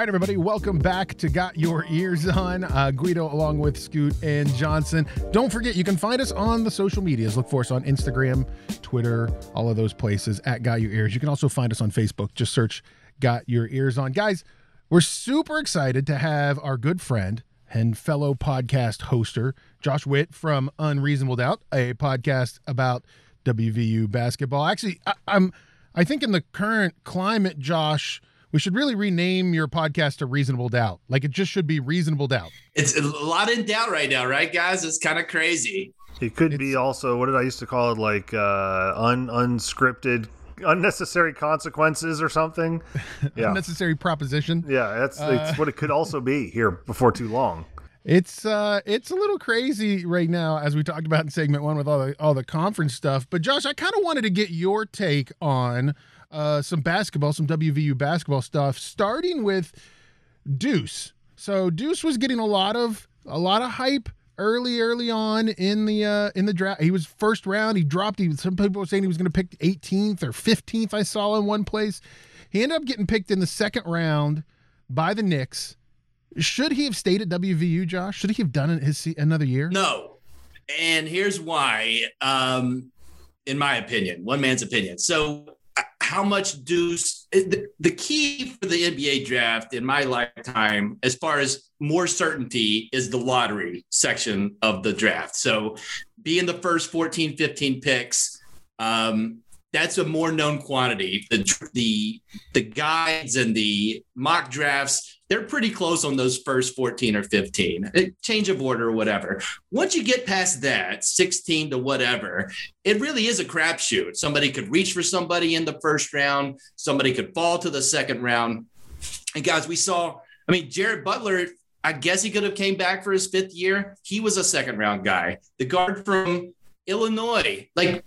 B: Right, everybody, welcome back to Got Your Ears On. Uh, Guido along with Scoot and Johnson. Don't forget, you can find us on the social medias. Look for us on Instagram, Twitter, all of those places at Got Your Ears. You can also find us on Facebook. Just search Got Your Ears On. Guys, we're super excited to have our good friend and fellow podcast hoster, Josh Witt from Unreasonable Doubt, a podcast about WVU basketball. Actually, I, I'm I think in the current climate, Josh, we should really rename your podcast to Reasonable Doubt. Like it just should be Reasonable Doubt.
F: It's a lot in doubt right now, right, guys? It's kind of crazy.
C: It could be also what did I used to call it, like uh, un unscripted, unnecessary consequences or something. Yeah,
B: Unnecessary proposition.
C: yeah, that's it's what it could also be here before too long.
B: It's uh it's a little crazy right now as we talked about in segment 1 with all the all the conference stuff. But Josh, I kind of wanted to get your take on uh some basketball, some WVU basketball stuff starting with Deuce. So Deuce was getting a lot of a lot of hype early early on in the uh in the draft. He was first round. He dropped he some people were saying he was going to pick 18th or 15th I saw in one place. He ended up getting picked in the second round by the Knicks. Should he have stayed at WVU, Josh? Should he have done his another year?
F: No. And here's why, um, in my opinion, one man's opinion. So, how much do the, the key for the NBA draft in my lifetime, as far as more certainty, is the lottery section of the draft. So, being the first 14, 15 picks, um, that's a more known quantity. The, the the guides and the mock drafts, they're pretty close on those first 14 or 15. Eh, Change of order or whatever. Once you get past that, 16 to whatever, it really is a crapshoot. Somebody could reach for somebody in the first round, somebody could fall to the second round. And guys, we saw, I mean, Jared Butler, I guess he could have came back for his fifth year. He was a second round guy. The guard from Illinois, like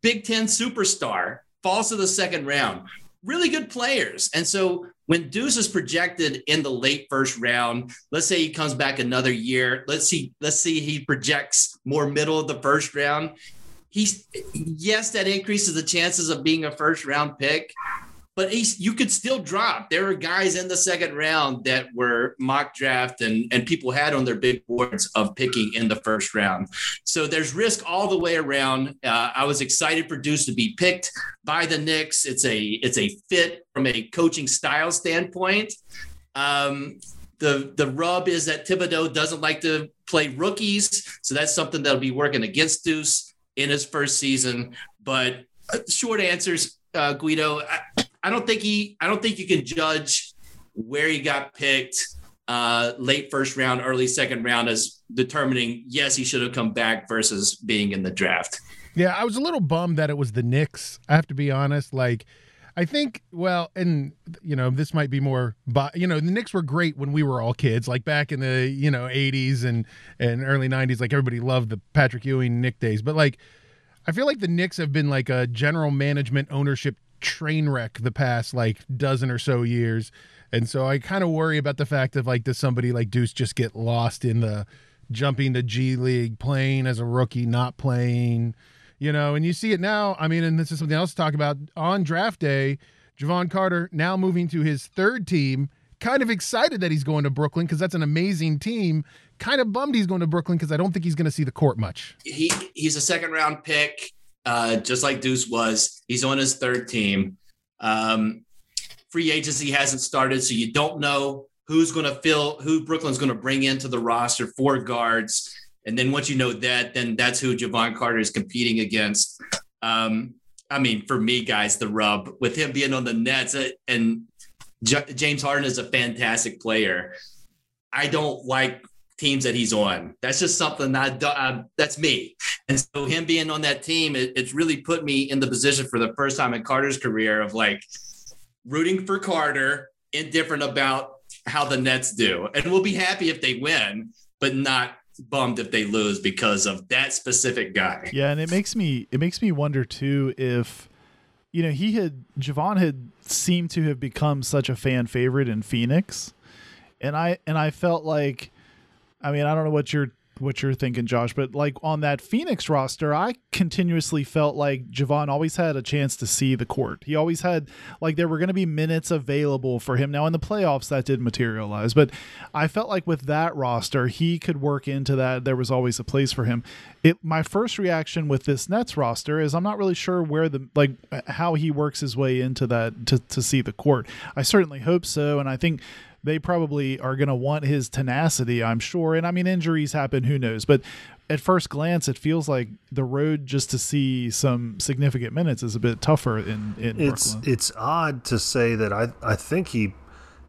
F: Big Ten superstar, falls to the second round. Really good players. And so when Deuce is projected in the late first round, let's say he comes back another year. Let's see, let's see he projects more middle of the first round. He's yes, that increases the chances of being a first round pick, but you could still drop. There are guys in the second round that were mock draft and, and people had on their big boards of picking in the first round. So there's risk all the way around. Uh, I was excited for Deuce to be picked by the Knicks. It's a it's a fit from a coaching style standpoint. Um, the the rub is that Thibodeau doesn't like to play rookies, so that's something that'll be working against Deuce in his first season. But uh, short answers, uh, Guido. I, I don't think he. I don't think you can judge where he got picked uh, late first round, early second round as determining yes he should have come back versus being in the draft.
B: Yeah, I was a little bummed that it was the Knicks. I have to be honest. Like, I think, well, and you know, this might be more, but you know, the Knicks were great when we were all kids, like back in the you know '80s and and early '90s. Like everybody loved the Patrick Ewing Nick days, but like, I feel like the Knicks have been like a general management ownership train wreck the past like dozen or so years. And so I kind of worry about the fact of like, does somebody like Deuce just get lost in the jumping to G League, playing as a rookie, not playing, you know? And you see it now. I mean, and this is something else to talk about on draft day. Jevon Carter now moving to his third team. Kind of excited that he's going to Brooklyn because that's an amazing team. Kind of bummed he's going to Brooklyn because I don't think he's going to see the court much.
F: He he's a second round pick, uh, just like Deuce was. He's on his third team. Um, free agency hasn't started, so you don't know who's going to fill who Brooklyn's going to bring into the roster for guards. And then once you know that, then that's who Jevon Carter is competing against. Um, I mean, for me, guys, the rub with him being on the Nets uh, and J- James Harden is a fantastic player. I don't like teams that he's on. That's just something I do, uh, that's me. And so him being on that team, it, it's really put me in the position for the first time in Carter's career of like rooting for Carter, indifferent about how the Nets do. And we'll be happy if they win, but not bummed if they lose because of that specific guy.
D: Yeah, and it makes me it makes me wonder too if you know, he had Jevon had seemed to have become such a fan favorite in Phoenix. And I and I felt like I mean, I don't know what you're what you're thinking, Josh, but like on that Phoenix roster, I continuously felt like Jevon always had a chance to see the court. He always had like there were going to be minutes available for him. Now in the playoffs, that did materialize, but I felt like with that roster, he could work into that. There was always a place for him. It my first reaction with this Nets roster is I'm not really sure where the like how he works his way into that to to see the court. I certainly hope so, and I think they probably are going to want his tenacity, I'm sure. And I mean, injuries happen, who knows? But at first glance, it feels like the road just to see some significant minutes is a bit tougher in, in
C: it's
D: Brooklyn.
C: it's odd to say that I I think he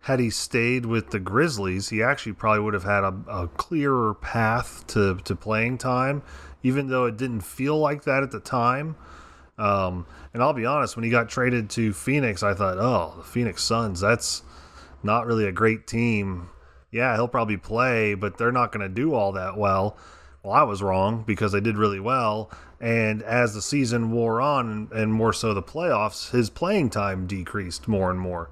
C: had he stayed with the Grizzlies, he actually probably would have had a, a clearer path to to playing time, even though it didn't feel like that at the time. Um, and I'll be honest, when he got traded to Phoenix, I thought, oh, the Phoenix Suns, that's not really a great team. Yeah, he'll probably play, but they're not going to do all that well. Well, I was wrong because they did really well. And as the season wore on, and, more so the playoffs, his playing time decreased more and more.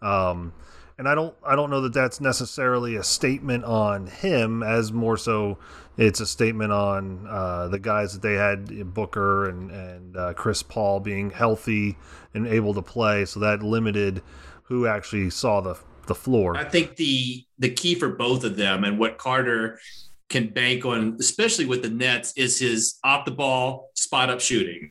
C: Um, and I don't, I don't know that that's necessarily a statement on him, as more so it's a statement on uh, the guys that they had, Booker and and uh, Chris Paul being healthy and able to play. So that limited who actually saw the the floor.
F: I think the the key for both of them and what Carter can bank on, especially with the Nets, is his off the ball spot up shooting.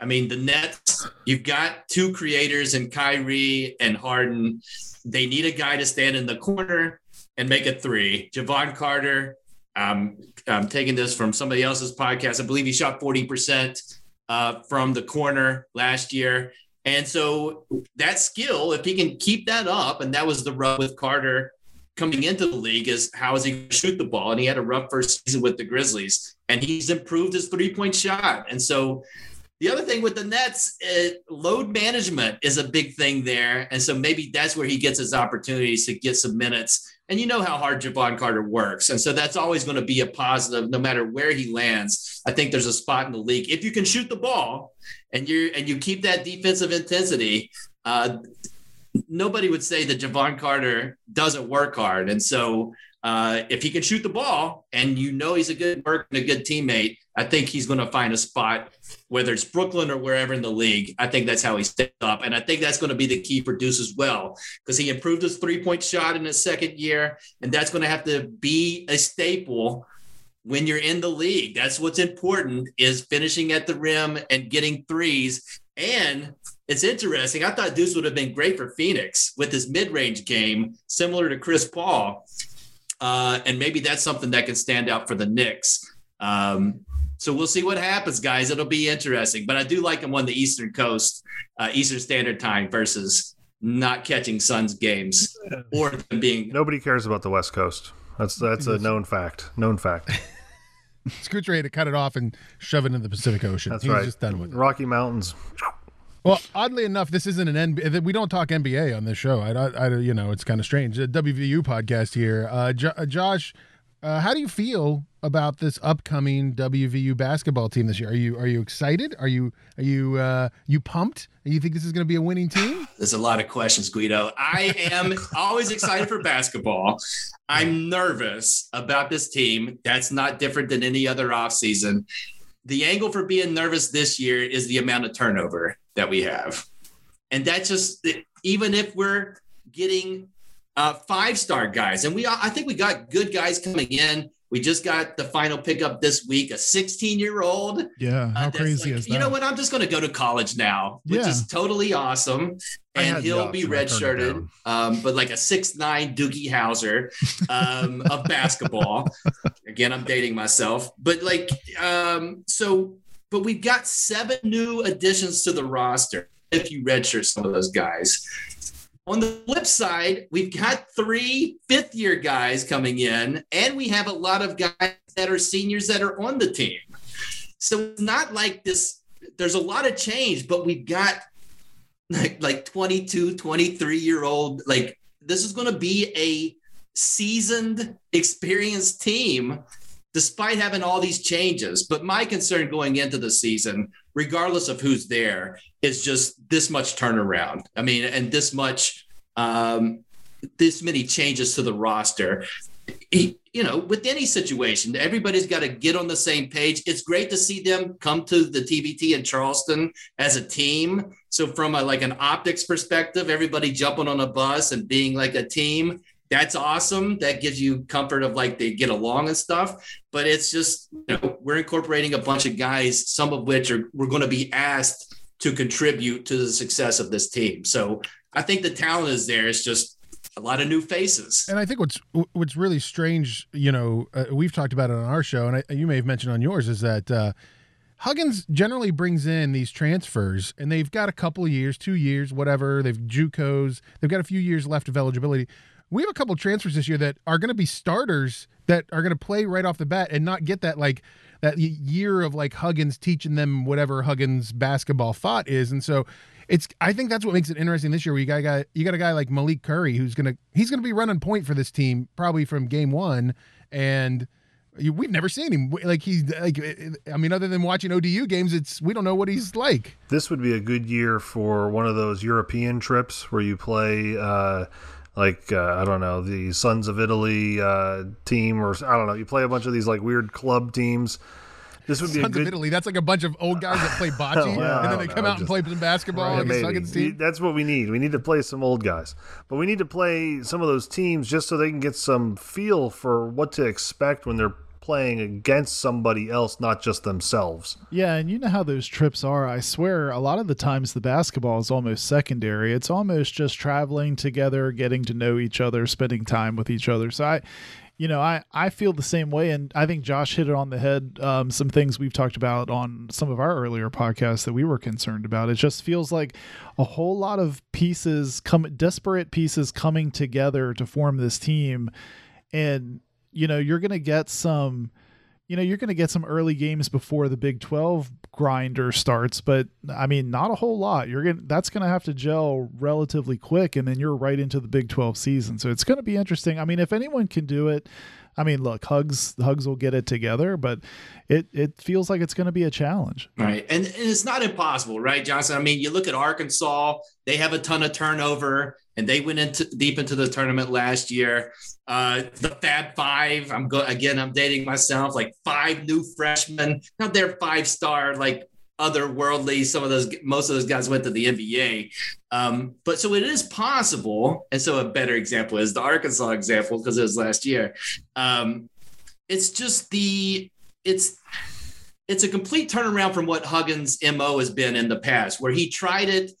F: I mean, the Nets, you've got two creators in Kyrie and Harden. They need a guy to stand in the corner and make a three. Jevon Carter, um, I'm taking this from somebody else's podcast. I believe he shot 40% uh, from the corner last year. And so that skill, if he can keep that up, and that was the rub with Carter coming into the league, is how is he going to shoot the ball? And he had a rough first season with the Grizzlies, and he's improved his three point shot. And so the other thing with the Nets, uh, load management is a big thing there. And so maybe that's where he gets his opportunities to get some minutes. And you know how hard Jevon Carter works. And so that's always going to be a positive no matter where he lands. I think there's a spot in the league. If you can shoot the ball and you and you keep that defensive intensity, uh, nobody would say that Jevon Carter doesn't work hard. And so uh, if he can shoot the ball and you know he's a good worker and a good teammate, I think he's going to find a spot, whether it's Brooklyn or wherever in the league. I think that's how he steps up. And I think that's going to be the key for Deuce as well, because he improved his three point shot in his second year. And that's going to have to be a staple when you're in the league. That's what's important is finishing at the rim and getting threes. And it's interesting. I thought Deuce would have been great for Phoenix with his mid range game, similar to Chris Paul. Uh, and maybe that's something that can stand out for the Knicks. Um, so we'll see what happens, guys. It'll be interesting. But I do like him on the Eastern Coast, uh, Eastern Standard Time versus not catching Suns games or them being.
C: Nobody cares about the West Coast. That's that's a known fact. Known fact.
B: Scoot's ready to cut it off and shove it into the Pacific Ocean.
C: That's
B: He's
C: right.
B: just done with it.
C: Rocky Mountains.
B: Well, oddly enough, this isn't an NBA. We don't talk NBA on this show. I, I, I you know, it's kind of strange. A WVU podcast here. Uh, Jo- uh, Josh, uh, how do you feel about this upcoming WVU basketball team this year? Are you are you excited? Are you are you uh, you pumped? You think this is going to be a winning team?
F: There's a lot of questions, Guido. I am always excited for basketball. I'm nervous about this team. That's not different than any other offseason. The angle for being nervous this year is the amount of turnover that we have. And that's just even if we're getting uh, five star guys, and we I think we got good guys coming in. We just got the final pickup this week, a 16 year old.
D: Yeah, how
F: Uh,
D: crazy
F: like,
D: is that?
F: You know what? I'm just going to go to college now, which
D: Yeah.
F: is totally awesome. And he'll be
C: option, I turned it
F: redshirted, um, but like a six nine Doogie Howser um, of basketball. Again, I'm dating myself, but like, um, so, but we've got seven new additions to the roster. If you redshirt some of those guys, On the flip side, we've got three fifth year guys coming in, and we have a lot of guys that are seniors that are on the team. So it's not like this, there's a lot of change, but we've got like, like 22, 23 year old, like this is going to be a seasoned, experienced team despite having all these changes. But my concern going into the season, regardless of who's there, is just this much turnaround. I mean, and this much, um, this many changes to the roster. You know, with any situation, everybody's got to get on the same page. It's great to see them come to the TBT in Charleston as a team. So, from a like an optics perspective, everybody jumping on a bus and being like a team that's awesome. That gives you comfort of like they get along and stuff. But it's just, you know, we're incorporating a bunch of guys, some of which are we're going to be asked to contribute to the success of this team. So I think the talent is there. It's just a lot of new faces.
B: And I think what's what's really strange, you know, uh, we've talked about it on our show, and I, you may have mentioned on yours, is that uh, Huggins generally brings in these transfers, and they've got a couple of years, two years, whatever. They've JUCOs, they've got a few years left of eligibility we have a couple transfers this year that are going to be starters that are going to play right off the bat and not get that like that year of like Huggins teaching them whatever Huggins basketball thought is. And so it's I think that's what makes it interesting this year. Where you got a guy you got a guy like Malik Curry who's gonna he's gonna be running point for this team probably from game one and. we've never seen him like he's like I mean, other than watching ODU games, it's we don't know what he's like.
C: This would be a good year for one of those European trips where you play uh, like uh, I don't know the Sons of Italy uh, team, or I don't know. You play a bunch of these like weird club teams. This would be
B: Sons
C: a good...
B: of Italy. That's like a bunch of old guys that play bocce, well, and then they come out just... and play some basketball. Right, maybe. Team.
C: That's what we need. We need to play some old guys, but we need to play some of those teams just so they can get some feel for what to expect when they're playing against somebody else, not just themselves.
D: Yeah, and you know how those trips are. I swear, a lot of the times the basketball is almost secondary. It's almost just traveling together, getting to know each other, spending time with each other. So I, you know, I, I feel the same way. And I think Josh hit it on the head. Um, some things we've talked about on some of our earlier podcasts that we were concerned about. It just feels like a whole lot of pieces come, disparate pieces coming together to form this team. And you know, you're going to get some you know, you're going to get some early games before the Big 12 grinder starts, but I mean, not a whole lot. You're going to that's going to have to gel relatively quick and then you're right into the Big 12 season. So it's going to be interesting. I mean, if anyone can do it, I mean, look, Hugs Hugs will get it together, but it it feels like it's going to be a challenge.
F: Right. And, and it's not impossible, right, Johnson? I mean, you look at Arkansas, they have a ton of turnover and they went into deep into the tournament last year. Uh, the Fab Five, I'm go again. I'm dating myself. Like five new freshmen. Now they're five star, like otherworldly. Some of those, most of those guys went to the NBA. Um, but so it is possible. And so a better example is the Arkansas example because it was last year. Um, it's just the it's it's a complete turnaround from what Huggins' mo has been in the past, where he tried it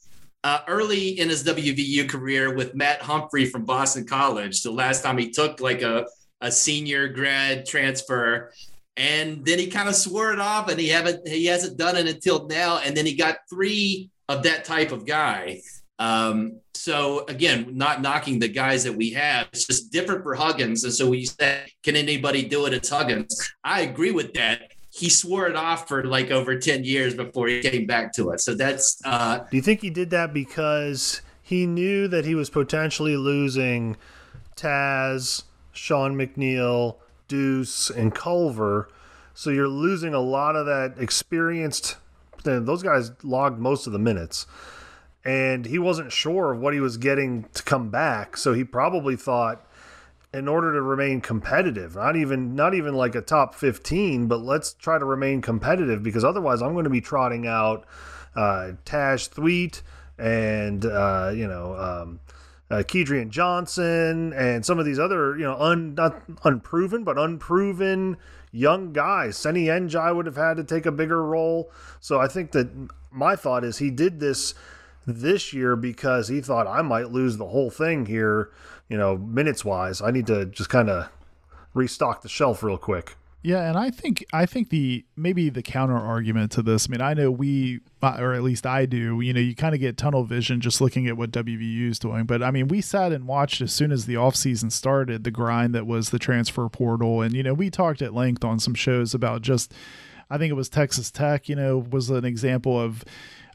F: uh, early in his WVU career with Matt Humphrey from Boston College. The last time he took like a, a senior grad transfer, and then he kind of swore it off, and he haven't he hasn't done it until now. And then he got three of that type of guy. Um, so again, not knocking the guys that we have, it's just different for Huggins. And so we said, can anybody do it? It's Huggins. I agree with that he swore it off for like over 10 years before he came back to it. So that's. Uh,
C: Do you think he did that because he knew that he was potentially losing Taz, Sean McNeil, Deuce, and Culver? So you're losing a lot of that experienced. Those guys logged most of the minutes. And he wasn't sure of what he was getting to come back. So he probably thought in order to remain competitive not even not even like a top 15 but let's try to remain competitive because otherwise i'm going to be trotting out uh, Taj Thweatt and uh, you know um, uh, Kedrian Johnson and some of these other you know un, not unproven but unproven young guys. Seny N'Jie would have had to take a bigger role. So I think that my thought is he did this this year because he thought I might lose the whole thing here you know, minutes wise. I need to just kind of restock the shelf real quick.
D: Yeah, and I think I think the maybe the counter argument to this. I mean, I know we, uh, or at least I do. You know, you kind of get tunnel vision just looking at what WVU is doing. But I mean, we sat and watched as soon as the offseason started the grind that was the transfer portal, and you know, we talked at length on some shows about just. I think it was Texas Tech. You know, was an example of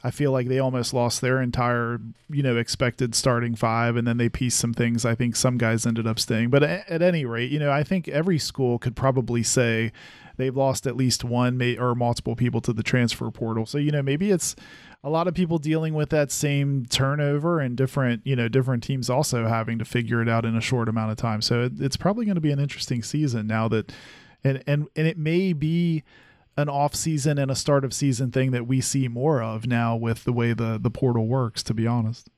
D: I feel like they almost lost their entire, you know, expected starting five, and then they pieced some things. I think some guys ended up staying, but at, at any rate, you know, I think every school could probably say they've lost at least one may, or multiple people to the transfer portal. So you know, maybe it's a lot of people dealing with that same turnover and different, you know, different teams also having to figure it out in a short amount of time. So it, it's probably going to be an interesting season now that, and and and it may be an off season and a start of season thing that we see more of now with the way the the portal works to be honest.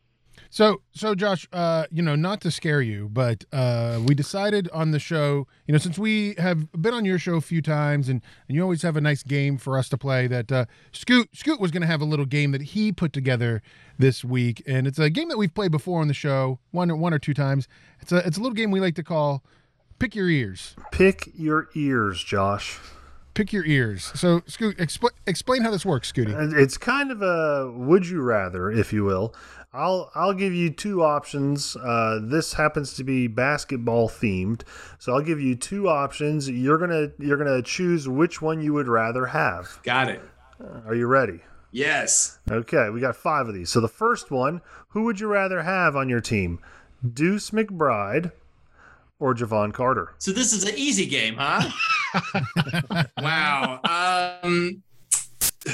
B: So so josh uh you know not to scare you but uh we decided on the show you know since we have been on your show a few times and and you always have a nice game for us to play that uh scoot scoot was going to have a little game that he put together this week. And it's a game that we've played before on the show one or one or two times. It's a it's a little game we like to call pick your ears.
C: Pick your ears, Josh.
B: Pick your ears. So, Scoot, expl- explain how this works, Scooty.
C: It's kind of a would you rather, if you will. I'll I'll give you two options. Uh, this happens to be basketball themed, so I'll give you two options. You're gonna you're gonna choose which one you would rather have.
F: Got it.
C: Are you ready?
F: Yes.
C: Okay, we got five of these. So the first one, who would you rather have on your team, Deuce McBride or Jevon Carter?
F: So this is an easy game, huh? wow. Um,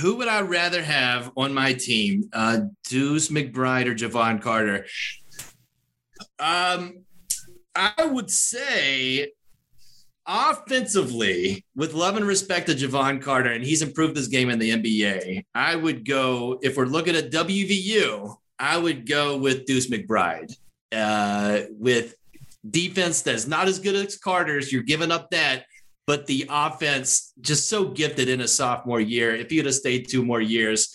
F: who would I rather have on my team? Uh, Deuce McBride or Jevon Carter? Um, I would say offensively, with love and respect to Jevon Carter, and he's improved his game in the NBA, I would go, if we're looking at WVU, I would go with Deuce McBride. Uh, with defense that's not as good as Carter's, you're giving up that, but the offense just so gifted in a sophomore year. If he would have stayed two more years,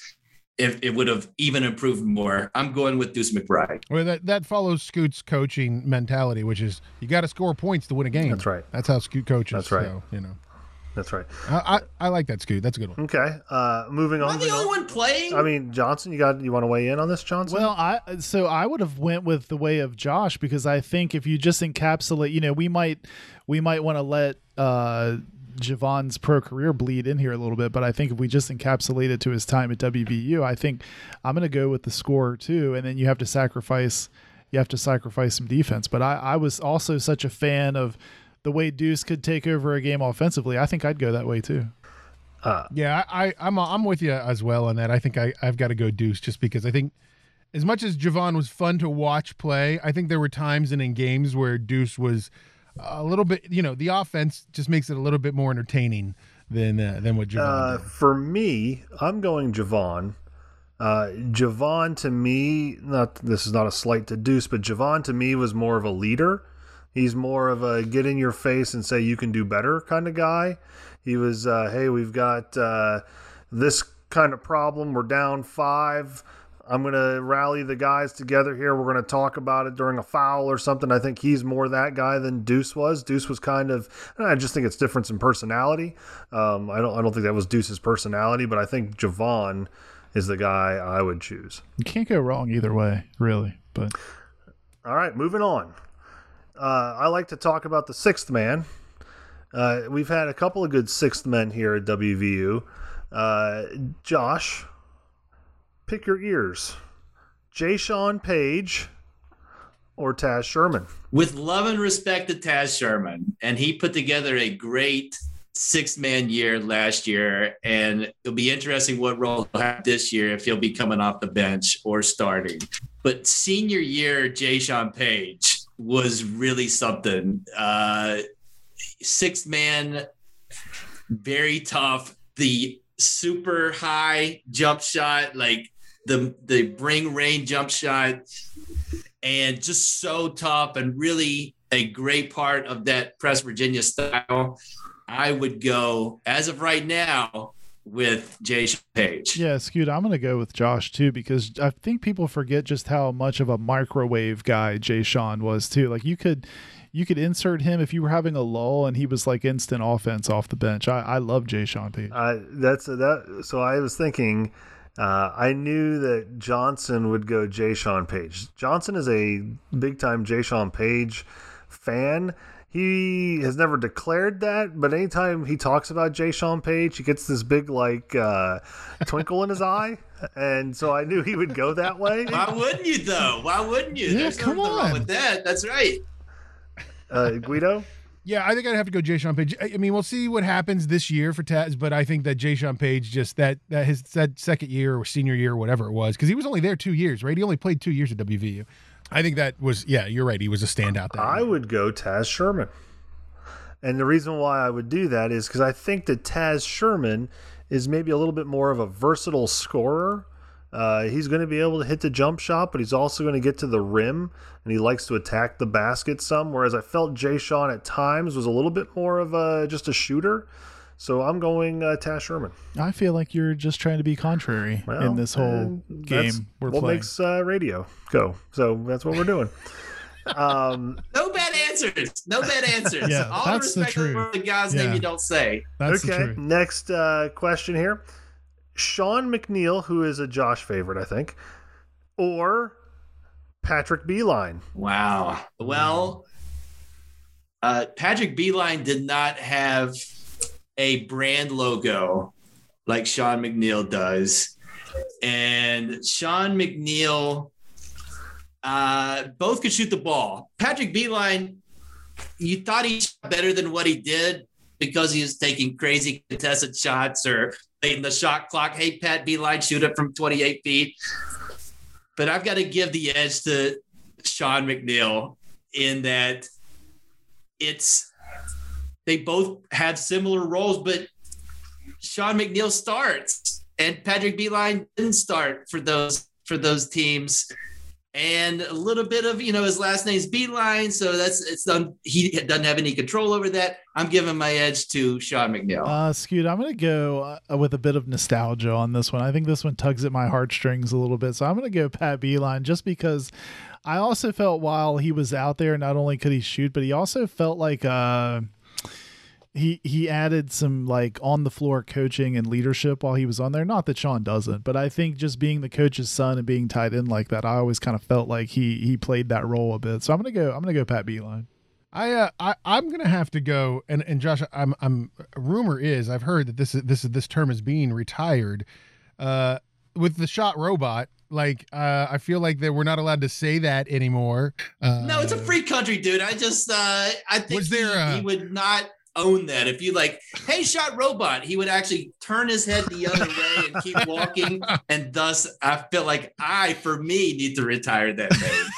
F: if it would have even improved more. I'm going with Deuce McBride.
B: Well, that, that follows Scoot's coaching mentality, which is you got to score points to win a game.
C: That's right.
B: That's how Scoot coaches.
C: That's right.
B: So, you know,
C: That's right.
B: I, I, I like that, Scoot. That's a good one.
C: Okay. Uh, moving
F: Am
C: on.
F: I the only one playing?
C: I mean, Johnson, you got you want to weigh in on this, Johnson?
D: Well, I so I would have went with the way of Josh because I think if you just encapsulate, you know, we might we might want to let uh Jevon's pro career bleed in here a little bit, but I think if we just encapsulate it to his time at WVU, I think I'm going to go with the score too, and then you have to sacrifice you have to sacrifice some defense. But I, I was also such a fan of the way Deuce could take over a game offensively. I think I'd go that way too.
B: Yeah, I, I, I'm I'm with you as well on that. I think I, I've got to go Deuce just because I think as much as Jevon was fun to watch play, I think there were times and in games where Deuce was a little bit, you know, the offense just makes it a little bit more entertaining than uh, than what Jevon
C: Uh,
B: did.
C: for me, I'm going Jevon. Uh, Jevon to me, not this is not a slight to Deuce, but Jevon to me was more of a leader. He's more of a get in your face and say you can do better kind of guy. He was, uh, hey, we've got uh, this kind of problem. We're down five. I'm going to rally the guys together here. We're going to talk about it during a foul or something. I think he's more that guy than Deuce was. Deuce was kind of, I just think it's difference in personality. Um, I don't, I don't think that was Deuce's personality, but I think Jevon is the guy I would choose.
D: You can't go wrong either way, really. But
C: All right, moving on. Uh, I like to talk about the sixth man. Uh, we've had a couple of good sixth men here at WVU. Uh, Josh, pick your ears. Jaysean Paige or Taz Sherman.
F: with love and respect to Taz Sherman, and he put together a great six man year last year. And it'll be interesting what role he'll have this year if he'll be coming off the bench or starting. But senior year, Jaysean Paige was really something. Uh, six man, very tough. The super high jump shot, like the the bring rain jump shot and just so tough and really a great part of that Press Virginia style. I would go as of right now with Jay Paige.
D: Yeah, Scoot, I'm going to go with Josh too because I think people forget just how much of a microwave guy Jaysean was too. Like you could you could insert him if you were having a lull, and he was like instant offense off the bench. I, I love Jaysean Paige.
C: Uh, that's that. So I was thinking, uh, I knew that Johnson would go Jaysean Paige. Johnson is a big time Jaysean Paige fan. He has never declared that, but anytime he talks about Jaysean Paige, he gets this big like uh, twinkle in his eye, and so I knew he would go that way.
F: Why wouldn't you though? Why wouldn't you?
B: Yeah,
F: There's
B: come
F: nothing wrong
B: on.
F: with that. That's right.
C: Uh, Guido,
B: Yeah, I think I'd have to go Jaysean Paige. I I mean, we'll see what happens this year for Taz, but I think that Jaysean Paige just that that his that second year or senior year or whatever it was, because he was only there two years, right? He only played two years at WVU. I think that was yeah, you're right. He was a standout. That
C: I
B: year.
C: would go Taz Sherman. And the reason why I would do that is because I think that Taz Sherman is maybe a little bit more of a versatile scorer. Uh, he's going to be able to hit the jump shot, but he's also going to get to the rim, and he likes to attack the basket some. Whereas I felt Jaysean at times was a little bit more of a just a shooter. So I'm going uh, Taz Sherman.
D: I feel like you're just trying to be contrary
C: Well,
D: in this whole game we're
C: what
D: playing.
C: makes uh, radio go. So that's what we're doing. um,
F: No bad answers. No bad answers.
D: Yeah,
F: All
D: that's the
F: the respect
D: truth.
F: for the guy's
D: Yeah.
F: name you don't say.
D: That's the
C: okay,
D: truth.
C: next uh, question here. Sean McNeil, who is a Josh favorite, I think, or Patrick Beilein.
F: Wow. Well, uh, Patrick Beilein did not have a brand logo like Sean McNeil does. And Sean McNeil uh, both could shoot the ball. Patrick Beilein, you thought he shot better than what he did because he was taking crazy contested shots or in the shot clock. Hey, Pat Beilein, shoot it from 28 feet. But I've got to give the edge to Sean McNeil in that it's they both have similar roles, but Sean McNeil starts and Patrick Beilein didn't start for those for those teams. And a little bit of you know his last name's Beilein, so that's it's done. He doesn't have any control over that. I'm giving my edge to Sean McNeil.
D: Uh, Scoot, I'm going to go uh, with a bit of nostalgia on this one. I think this one tugs at my heartstrings a little bit. So I'm going to go Pat Beilein just because I also felt while he was out there, not only could he shoot, but he also felt like uh, he he added some like on the floor coaching and leadership while he was on there. Not that Sean doesn't, but I think just being the coach's son and being tied in like that, I always kind of felt like he he played that role a bit. So I'm gonna go. I'm gonna go Pat Beilein.
B: I uh, I I'm gonna have to go and and Josh I'm I'm rumor is I've heard that this is this is this term is being retired, uh, with the shot robot. Like uh, I feel like that we're not allowed to say that anymore. Uh,
F: No, it's a free country, dude. I just uh I think
B: Was there
F: he,
B: a-
F: he would not own that. If you like, hey, shot robot, he would actually turn his head the other way and keep walking. And thus I feel like I, for me, need to retire that name.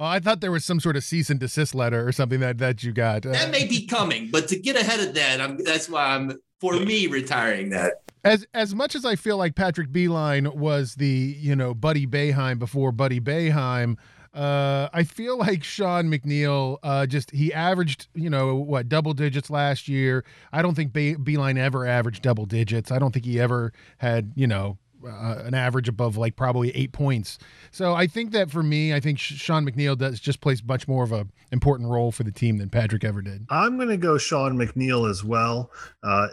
B: Oh, I thought there was some sort of cease and desist letter or something that that you got. Uh,
F: that may be coming, but to get ahead of that, I'm that's why I'm for me retiring that.
B: as as much as I feel like Patrick Beilein was the you know Buddy Boeheim before Buddy Boeheim, uh, I feel like Sean McNeil uh, just he averaged you know what double digits last year. I don't think Be- Beilein ever averaged double digits. I don't think he ever had you know. Uh, an average above like probably eight points. So I think that for me, I think Sean McNeil does just plays much more of a important role for the team than Patrick ever did.
C: I'm going to go Sean McNeil as well uh,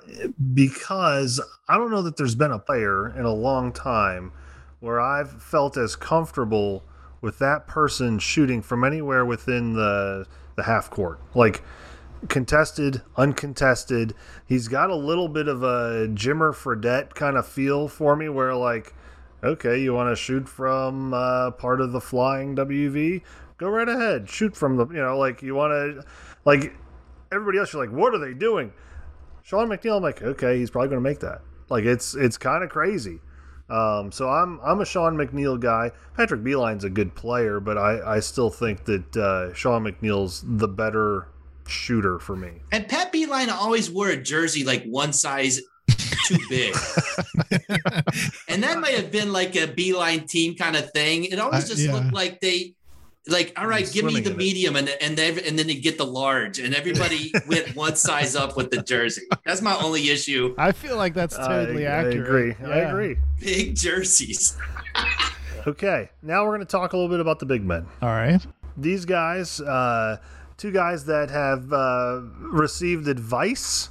C: because I don't know that there's been a player in a long time where I've felt as comfortable with that person shooting from anywhere within the the half court. Like contested, uncontested. He's got a little bit of a Jimmer Fredette kind of feel for me where like okay, you want to shoot from uh, part of the flying WV? Go right ahead. Shoot from the, you know, like you want to, like everybody else, you're like, what are they doing? Sean McNeil, I'm like, okay, he's probably going to make that. Like it's it's kind of crazy. Um, so I'm I'm a Sean McNeil guy. Patrick Beilein's a good player, but I I still think that uh, Sean McNeil's the better shooter for me.
F: And Pat Beilein always wore a jersey like one size too big. and that might have been like a Beilein team kind of thing. It always
D: Uh,
F: just
D: yeah.
F: looked like they like, all right, give me the
C: in it.
F: medium and and then and then they get the large, and everybody went one size up with the jersey. That's my only issue.
D: I feel like that's totally
C: I,
D: accurate.
C: I agree. I agree.
F: Big jerseys.
C: Okay, now we're going to talk a little bit about the big men.
D: All right.
C: these guys uh, two guys that have uh, received advice,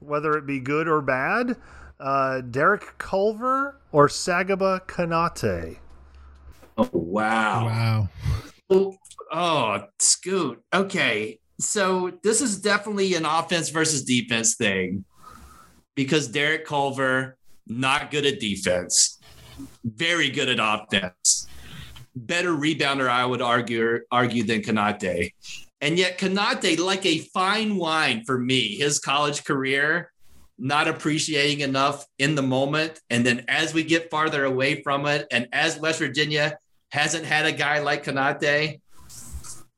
C: whether it be good or bad. Uh, Derek Culver or Sagaba Konate.
F: Oh wow.
B: Wow.
F: Oh, Scoot. Okay. So this is definitely an offense versus defense thing because Derek Culver, not good at defense, very good at offense. Better rebounder, I would argue, argue than Konate. And yet Konate, like a fine wine for me, his college career, not appreciating enough in the moment. And then as we get farther away from it, and as West Virginia hasn't had a guy like Konate,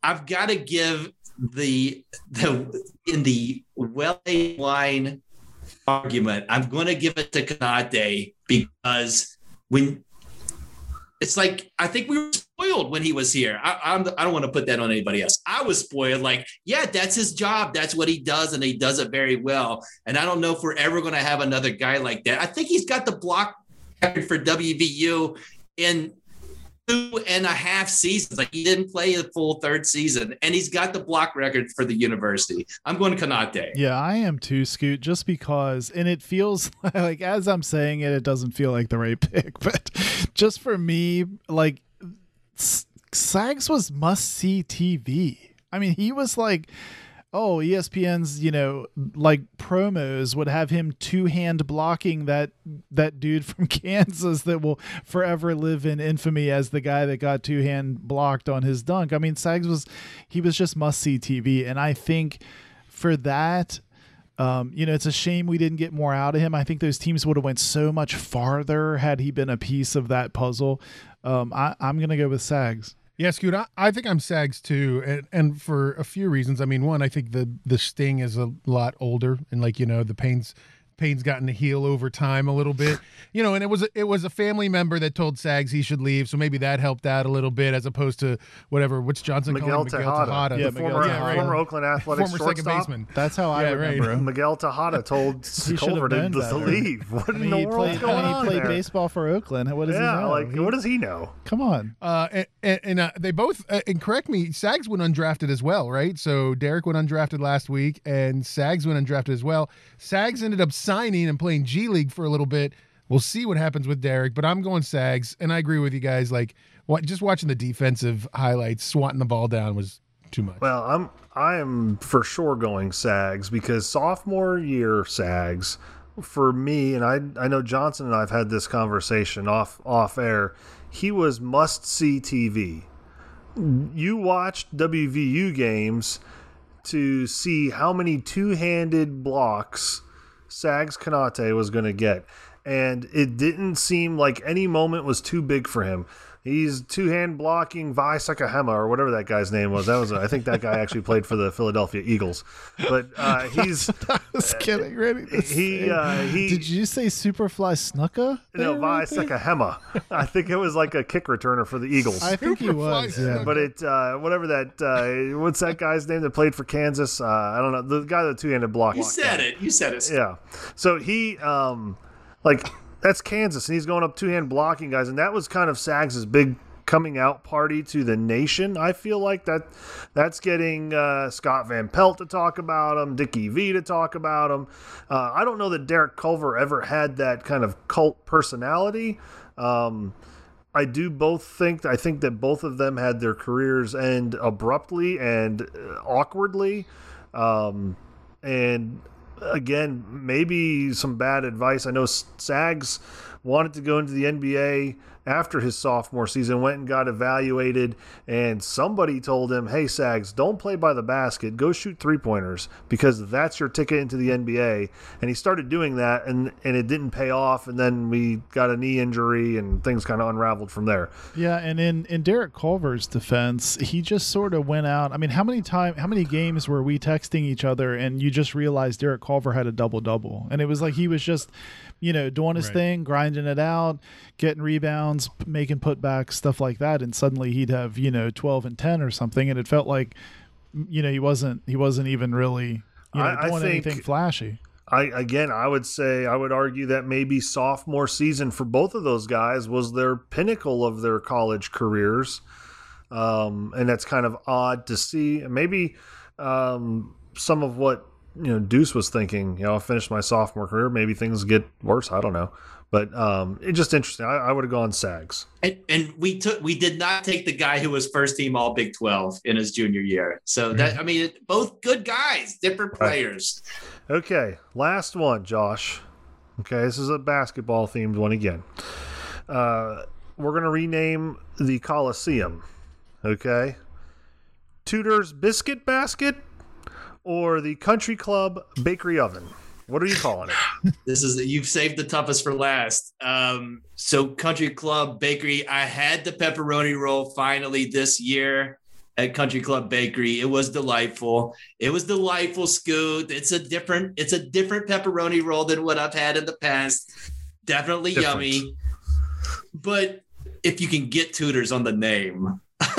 F: I've got to give the the in the well line argument, I'm going to give it to Konate because when it's like I think we were spoiled when he was here. I, I'm I don't want to put that on anybody else. I was spoiled. Like, yeah, that's his job. That's what he does, and he does it very well. And I don't know if we're ever going to have another guy like that. I think he's got the block for WVU in two and a half seasons. Like he didn't play a full third season, and he's got the block record for the university. I'm going to Konate.
D: Yeah, I am too, Scoot, just because, and it feels like, as I'm saying it, it doesn't feel like the right pick, but just for me, like, Sags was must see TV. I mean, he was like, oh, ESPN's, you know, like promos would have him two hand blocking that that dude from Kansas that will forever live in infamy as the guy that got two hand blocked on his dunk. I mean, Sags was he was just must see TV, and I think for that. Um, you know, it's a shame we didn't get more out of him. I think those teams would have went so much farther had he been a piece of that puzzle. Um, I, I'm going to go with Sags.
B: Yeah, Scoot, I, I think I'm Sags too, and, and for a few reasons. I mean, one, I think the the Sting is a lot older, and like you know, the pains Payne's gotten to heal over time a little bit, you know, and it was it was a family member that told Sags he should leave, so maybe that helped out a little bit as opposed to whatever. What's Johnson
C: Miguel
B: calling
C: Tejada.
B: Miguel Tejada?
D: Yeah,
C: the
D: Miguel
C: former,
D: Tejada.
C: former Oakland Athletics
B: former second baseman.
D: That's how I
B: Yeah, right.
D: remember him.
C: Miguel Tejada told
D: should
C: Culver
D: have
C: to,
D: known
C: to leave. What
D: I
C: in the
D: he
C: world's
D: played,
C: going
D: I mean,
C: on
D: he played
C: there?
D: baseball for Oakland. What does
C: yeah,
D: he know?
C: like
D: He-
C: what does he know?
D: Come on.
B: Uh, and and, and uh, they both uh, and correct me, Sags went undrafted as well, right? So Derek went undrafted last week, and Sags went undrafted as well. Sags ended up signing and playing G League for a little bit. We'll see what happens with Derek, but I'm going Sags, and I agree with you guys. Like, what, just watching the defensive highlights, swatting the ball down was too much.
C: Well, I'm I am for sure going Sags because sophomore year Sags for me, and I I know Johnson and I've had this conversation off off air. He was must see TV. You watched WVU games to see how many two handed blocks Sags Konate was going to get. And it didn't seem like any moment was too big for him. He's two hand blocking Vai Sikahema or whatever that guy's name was. That was I think that guy actually played for the Philadelphia Eagles. But uh, he's
D: I was getting ready to
C: he
D: say-
C: uh, he
D: Did you say Superfly Snuka?
C: no
D: there Vai?
C: Sikahema. I think it was like a kick returner for the Eagles.
D: I think he
B: Superfly
D: was. Yeah.
C: But it uh, whatever that uh, what's that guy's name that played for Kansas? Uh, I don't know the guy that two handed block.
F: You said it. You said it.
C: Yeah. So he um like that's Kansas and he's going up two hand blocking guys and that was kind of Sags's big coming out party to the nation. I feel like that that's getting uh, Scott Van Pelt to talk about him, Dickie V to talk about him. Uh, I don't know that Derek Culver ever had that kind of cult personality. Um, I do both think I think that both of them had their careers end abruptly and uh, awkwardly. Um, and again, maybe some bad advice. I know Sags wanted to go into the NBA after his sophomore season, went and got evaluated, and somebody told him, Hey, Sags, don't play by the basket. Go shoot three pointers because that's your ticket into the NBA. And he started doing that, and, and it didn't pay off. And then we got a knee injury, and things kind of unraveled from there.
D: Yeah, and in in Derek Culver's defense, he just sort of went out. I mean, how many time, how many games were we texting each other, and you just realized Derek Culver had a double double, and it was like he was just, you know, doing his
B: Right.
D: thing, grinding it out, getting rebounds, making putbacks, stuff like that, and suddenly he'd have you know twelve and ten or something, and it felt like, you know, he wasn't he wasn't even really you know
C: I- I
D: doing
C: think-
D: anything flashy.
C: I again, I would say I would argue that maybe sophomore season for both of those guys was their pinnacle of their college careers, um, and that's kind of odd to see. Maybe um, some of what you know Deuce was thinking. You know, I finished my sophomore career. Maybe things get worse. I don't know, but um, it's just interesting. I, I would have gone Sags.
F: And, and we took we did not take the guy who was first team All Big Twelve in his junior year. So that I mean, both good guys, different
C: Right.
F: players.
C: Okay, last one, Josh. Okay, this is a basketball themed one again. Uh, we're gonna rename the Coliseum. Okay, Tudor's Biscuit Basket or the Country Club Bakery Oven. What are you calling it?
F: This is you've saved the toughest for last. Um, so Country Club Bakery, I had the pepperoni roll finally this year at Country Club Bakery. It was delightful. It was delightful, Scoot. It's a different, it's a different pepperoni roll than what I've had in the past. Definitely
C: Different.
F: yummy. But if you can get Tudors on the name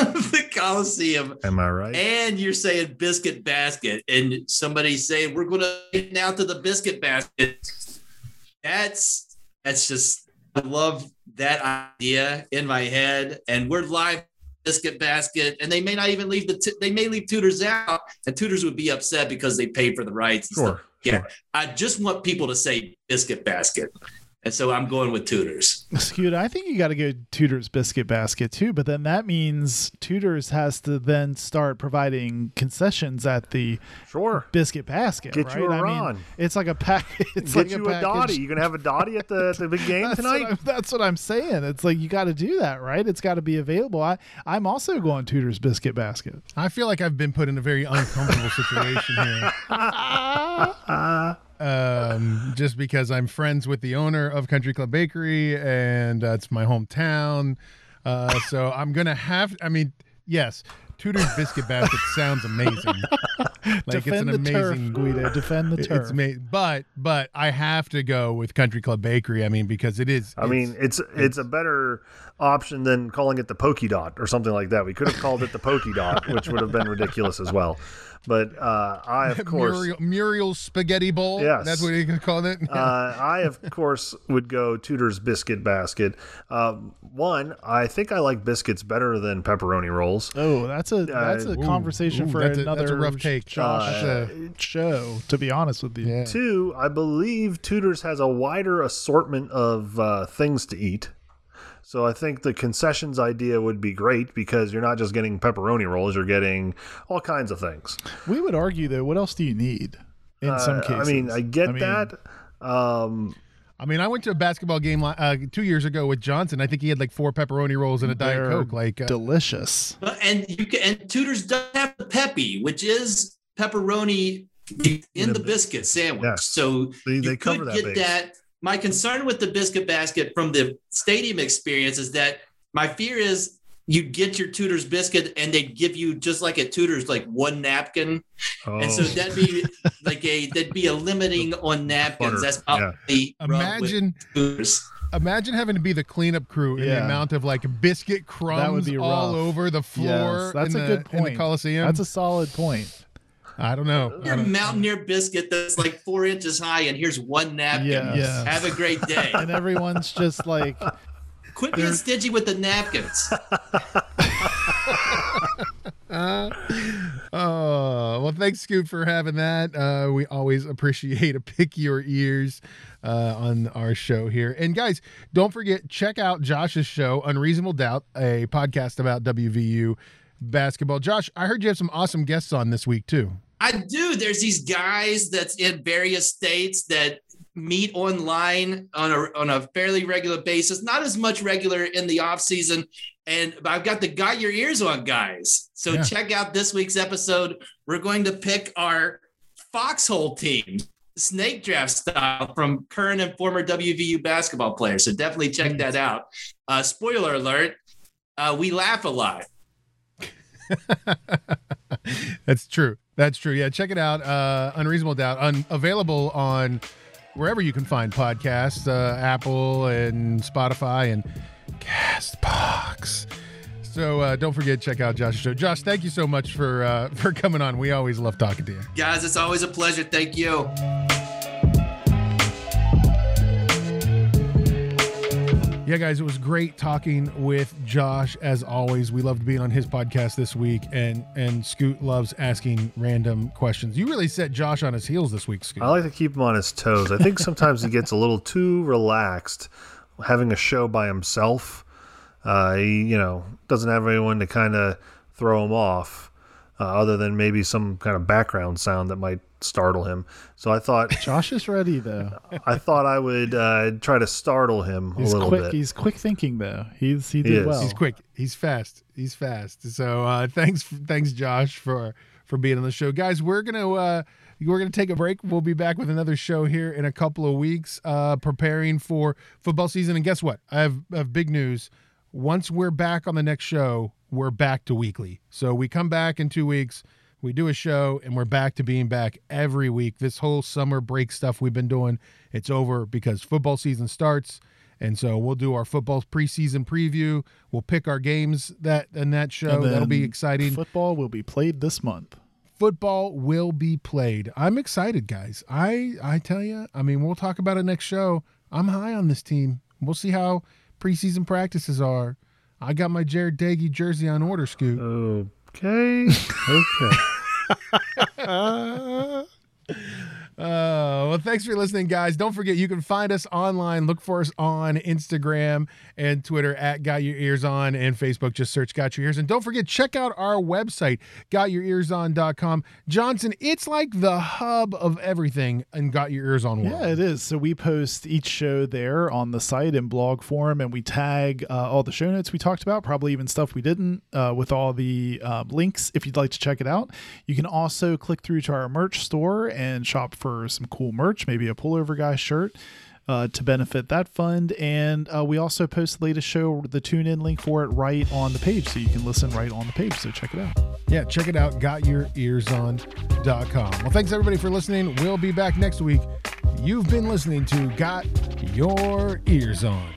F: Coliseum,
C: Am I right?
F: and you're saying biscuit basket, and somebody saying we're going to get now to the biscuit basket. That's that's just I love that idea in my head, and we're live biscuit basket, and they may not even leave the t- they may leave Tudors out, and Tudors would be upset because they paid for the rights.
C: Sure.
F: Yeah.
C: sure.
F: I just want people to say biscuit basket, and so I'm going with Tudors.
D: Scoot, I think you got to go Tudor's biscuit basket too, but then that means Tudor's has to then start providing concessions at the
C: Sure.
D: biscuit basket.
C: Get
D: right?
C: you a
D: I mean, it's like a pack. It's
C: Get
D: like
C: you
D: a,
C: a,
D: package.
C: Dottie. You gonna have a Dottie at the, at the big game
D: That's
C: tonight?
D: I'm, that's what I'm saying. It's like you got to do that, right? It's got to be available. I, I'm also going Tudor's biscuit basket.
B: I feel like I've been put in a very uncomfortable situation here. um, just because I'm friends with the owner of Country Club Bakery and that's my hometown. Uh, so I'm gonna have. I mean, yes, Tudor's biscuit basket sounds amazing. like
D: Defend
B: it's an amazing.
D: turf, Guido. Defend the turf.
B: It's amazing, but but I have to go with Country Club Bakery. I mean, because it is.
C: I mean, it's it's a better option than calling it the Poky Dot or something like that. We could have called it the Poky Dot, which would have been ridiculous as well. But uh, I, of course,
B: Muriel, Muriel's spaghetti bowl.
C: Yes.
B: that's what you can call it.
C: uh, I of course would go Tudor's biscuit basket. Um, one, I think I like biscuits better than pepperoni rolls.
D: Oh, that's a that's a
C: ooh,
D: conversation
B: ooh,
D: for
B: that's a-
D: another
B: that's a rough take.
D: Josh
B: Uh,
D: show. To be honest with you,
B: yeah.
C: Two, I believe Tudor's has a wider assortment of uh, things to eat. So I think the concessions idea would be great because you're not just getting pepperoni rolls, you're getting all kinds of things.
D: we would argue though. What else do you need? In some
C: Uh,
D: cases,
C: I mean, I get
D: mean,
C: that. Um,
B: I mean, I went to a basketball game uh, two years ago with Johnson. I think he had like four pepperoni rolls and a diet coke. Like, uh,
D: delicious.
F: And you can and Tudors does have the peppy, which is pepperoni in the biscuit sandwich.
C: Yes.
F: So
C: They-
F: you
C: they cover
F: could
C: that
F: get
C: base.
F: that. My concern with the biscuit basket from the stadium experience is that my fear is you'd get your Tudors biscuit and they'd give you just like at Tudors like one napkin,
C: oh,
F: and so oh. that'd be like a that'd be a limiting on napkins.
C: Butter,
F: That's probably rub with
B: imagine,
F: Tudors.
B: imagine having to be the cleanup crew in the amount of like biscuit crumbs
D: be
B: all over the floor.
D: Yes, that's
B: in
D: a
B: the,
D: good
B: in the
D: point.
B: Coliseum.
D: That's a solid point.
B: I don't know. I
F: Your
B: don't-
F: Mountaineer biscuit that's like four inches high, and here's one napkin.
D: Yeah.
B: Yeah.
F: Have a great day.
D: And everyone's just like,
F: Quit being stingy with the napkins.
B: Oh, well, thanks, Scoot, for having that. Uh, we always appreciate a pick your ears uh, on our show here. And guys, don't forget, check out Josh's show, Unreasonable Doubt, a podcast about WVU basketball. Josh, I heard you have some awesome guests on this week, too.
F: I do. There's these guys that's in various states that meet online on a on a fairly regular basis. Not as much regular in the off season. And but I've got the got your ears on guys. So
B: Yeah.
F: check out this week's episode. We're going to pick our foxhole team, snake draft style from current and former WVU basketball players. So definitely check that out. Uh, spoiler alert: uh, we laugh a lot.
B: That's true. That's true. Yeah, check it out. Uh, Unreasonable Doubt, un- available on wherever you can find podcasts, uh, Apple and Spotify and Castbox. So uh, don't forget check out Josh's show. Josh, thank you so much for uh, for coming on. We always love talking to you.
F: Guys, it's always a pleasure. Thank you.
B: Yeah, guys, it was great talking with Josh as always. We loved being on his podcast this week, and and Scoot loves asking random questions. You really set Josh on his heels this week, Scoot.
C: I like to keep him on his toes. I think sometimes he gets a little too relaxed having a show by himself. Uh, he, you know, doesn't have anyone to kind of throw him off, uh, other than maybe some kind of background sound that might startle him. So I thought,
D: Josh is ready though.
C: I thought I would uh, try to startle him a
D: He's
C: little
D: quick.
C: bit.
D: He's quick thinking though. He's he
C: He
D: did
C: is.
D: well.
B: He's quick. He's fast. He's fast. So uh, thanks, thanks, Josh, for for being on the show, guys. We're gonna uh, we're gonna take a break. We'll be back with another show here in a couple of weeks, uh, preparing for football season. And guess what? I have, I have big news. Once we're back on the next show, we're back to weekly. So we come back in two weeks. We do a show and we're back to being back every week. This whole summer break stuff we've been doing, it's over because football season starts. And so we'll do our football preseason preview. We'll pick our games that in that show.
D: And
B: That'll be exciting.
D: Football will be played this month.
B: Football will be played. I'm excited, guys. I I tell you, I mean, we'll talk about it next show. I'm high on this team. We'll see how preseason practices are. I got my Jarret Doege jersey on order, Scoot.
C: Okay. Okay.
B: Uh, well, thanks for listening, guys. Don't forget, you can find us online. Look for us on Instagram and Twitter at Got Your Ears On and Facebook. Just search Got Your Ears. And don't forget, check out our website, gotyourearson.com. Johnson, it's like the hub of everything and Got Your Ears On world.
D: Yeah, it is. So we post each show there on the site in blog form, and we tag uh, all the show notes we talked about, probably even stuff we didn't, uh, with all the uh, links if you'd like to check it out. You can also click through to our merch store and shop for some cool merch, maybe a pullover guy shirt. Uh, to benefit that fund. And uh, we also post the latest show, the tune in link for it, right on the page. So you can listen right on the page. So check it out.
B: Yeah, check it out. GotYourEarsOn.com. Well, thanks everybody for listening. We'll be back next week. You've been listening to Got Your Ears On.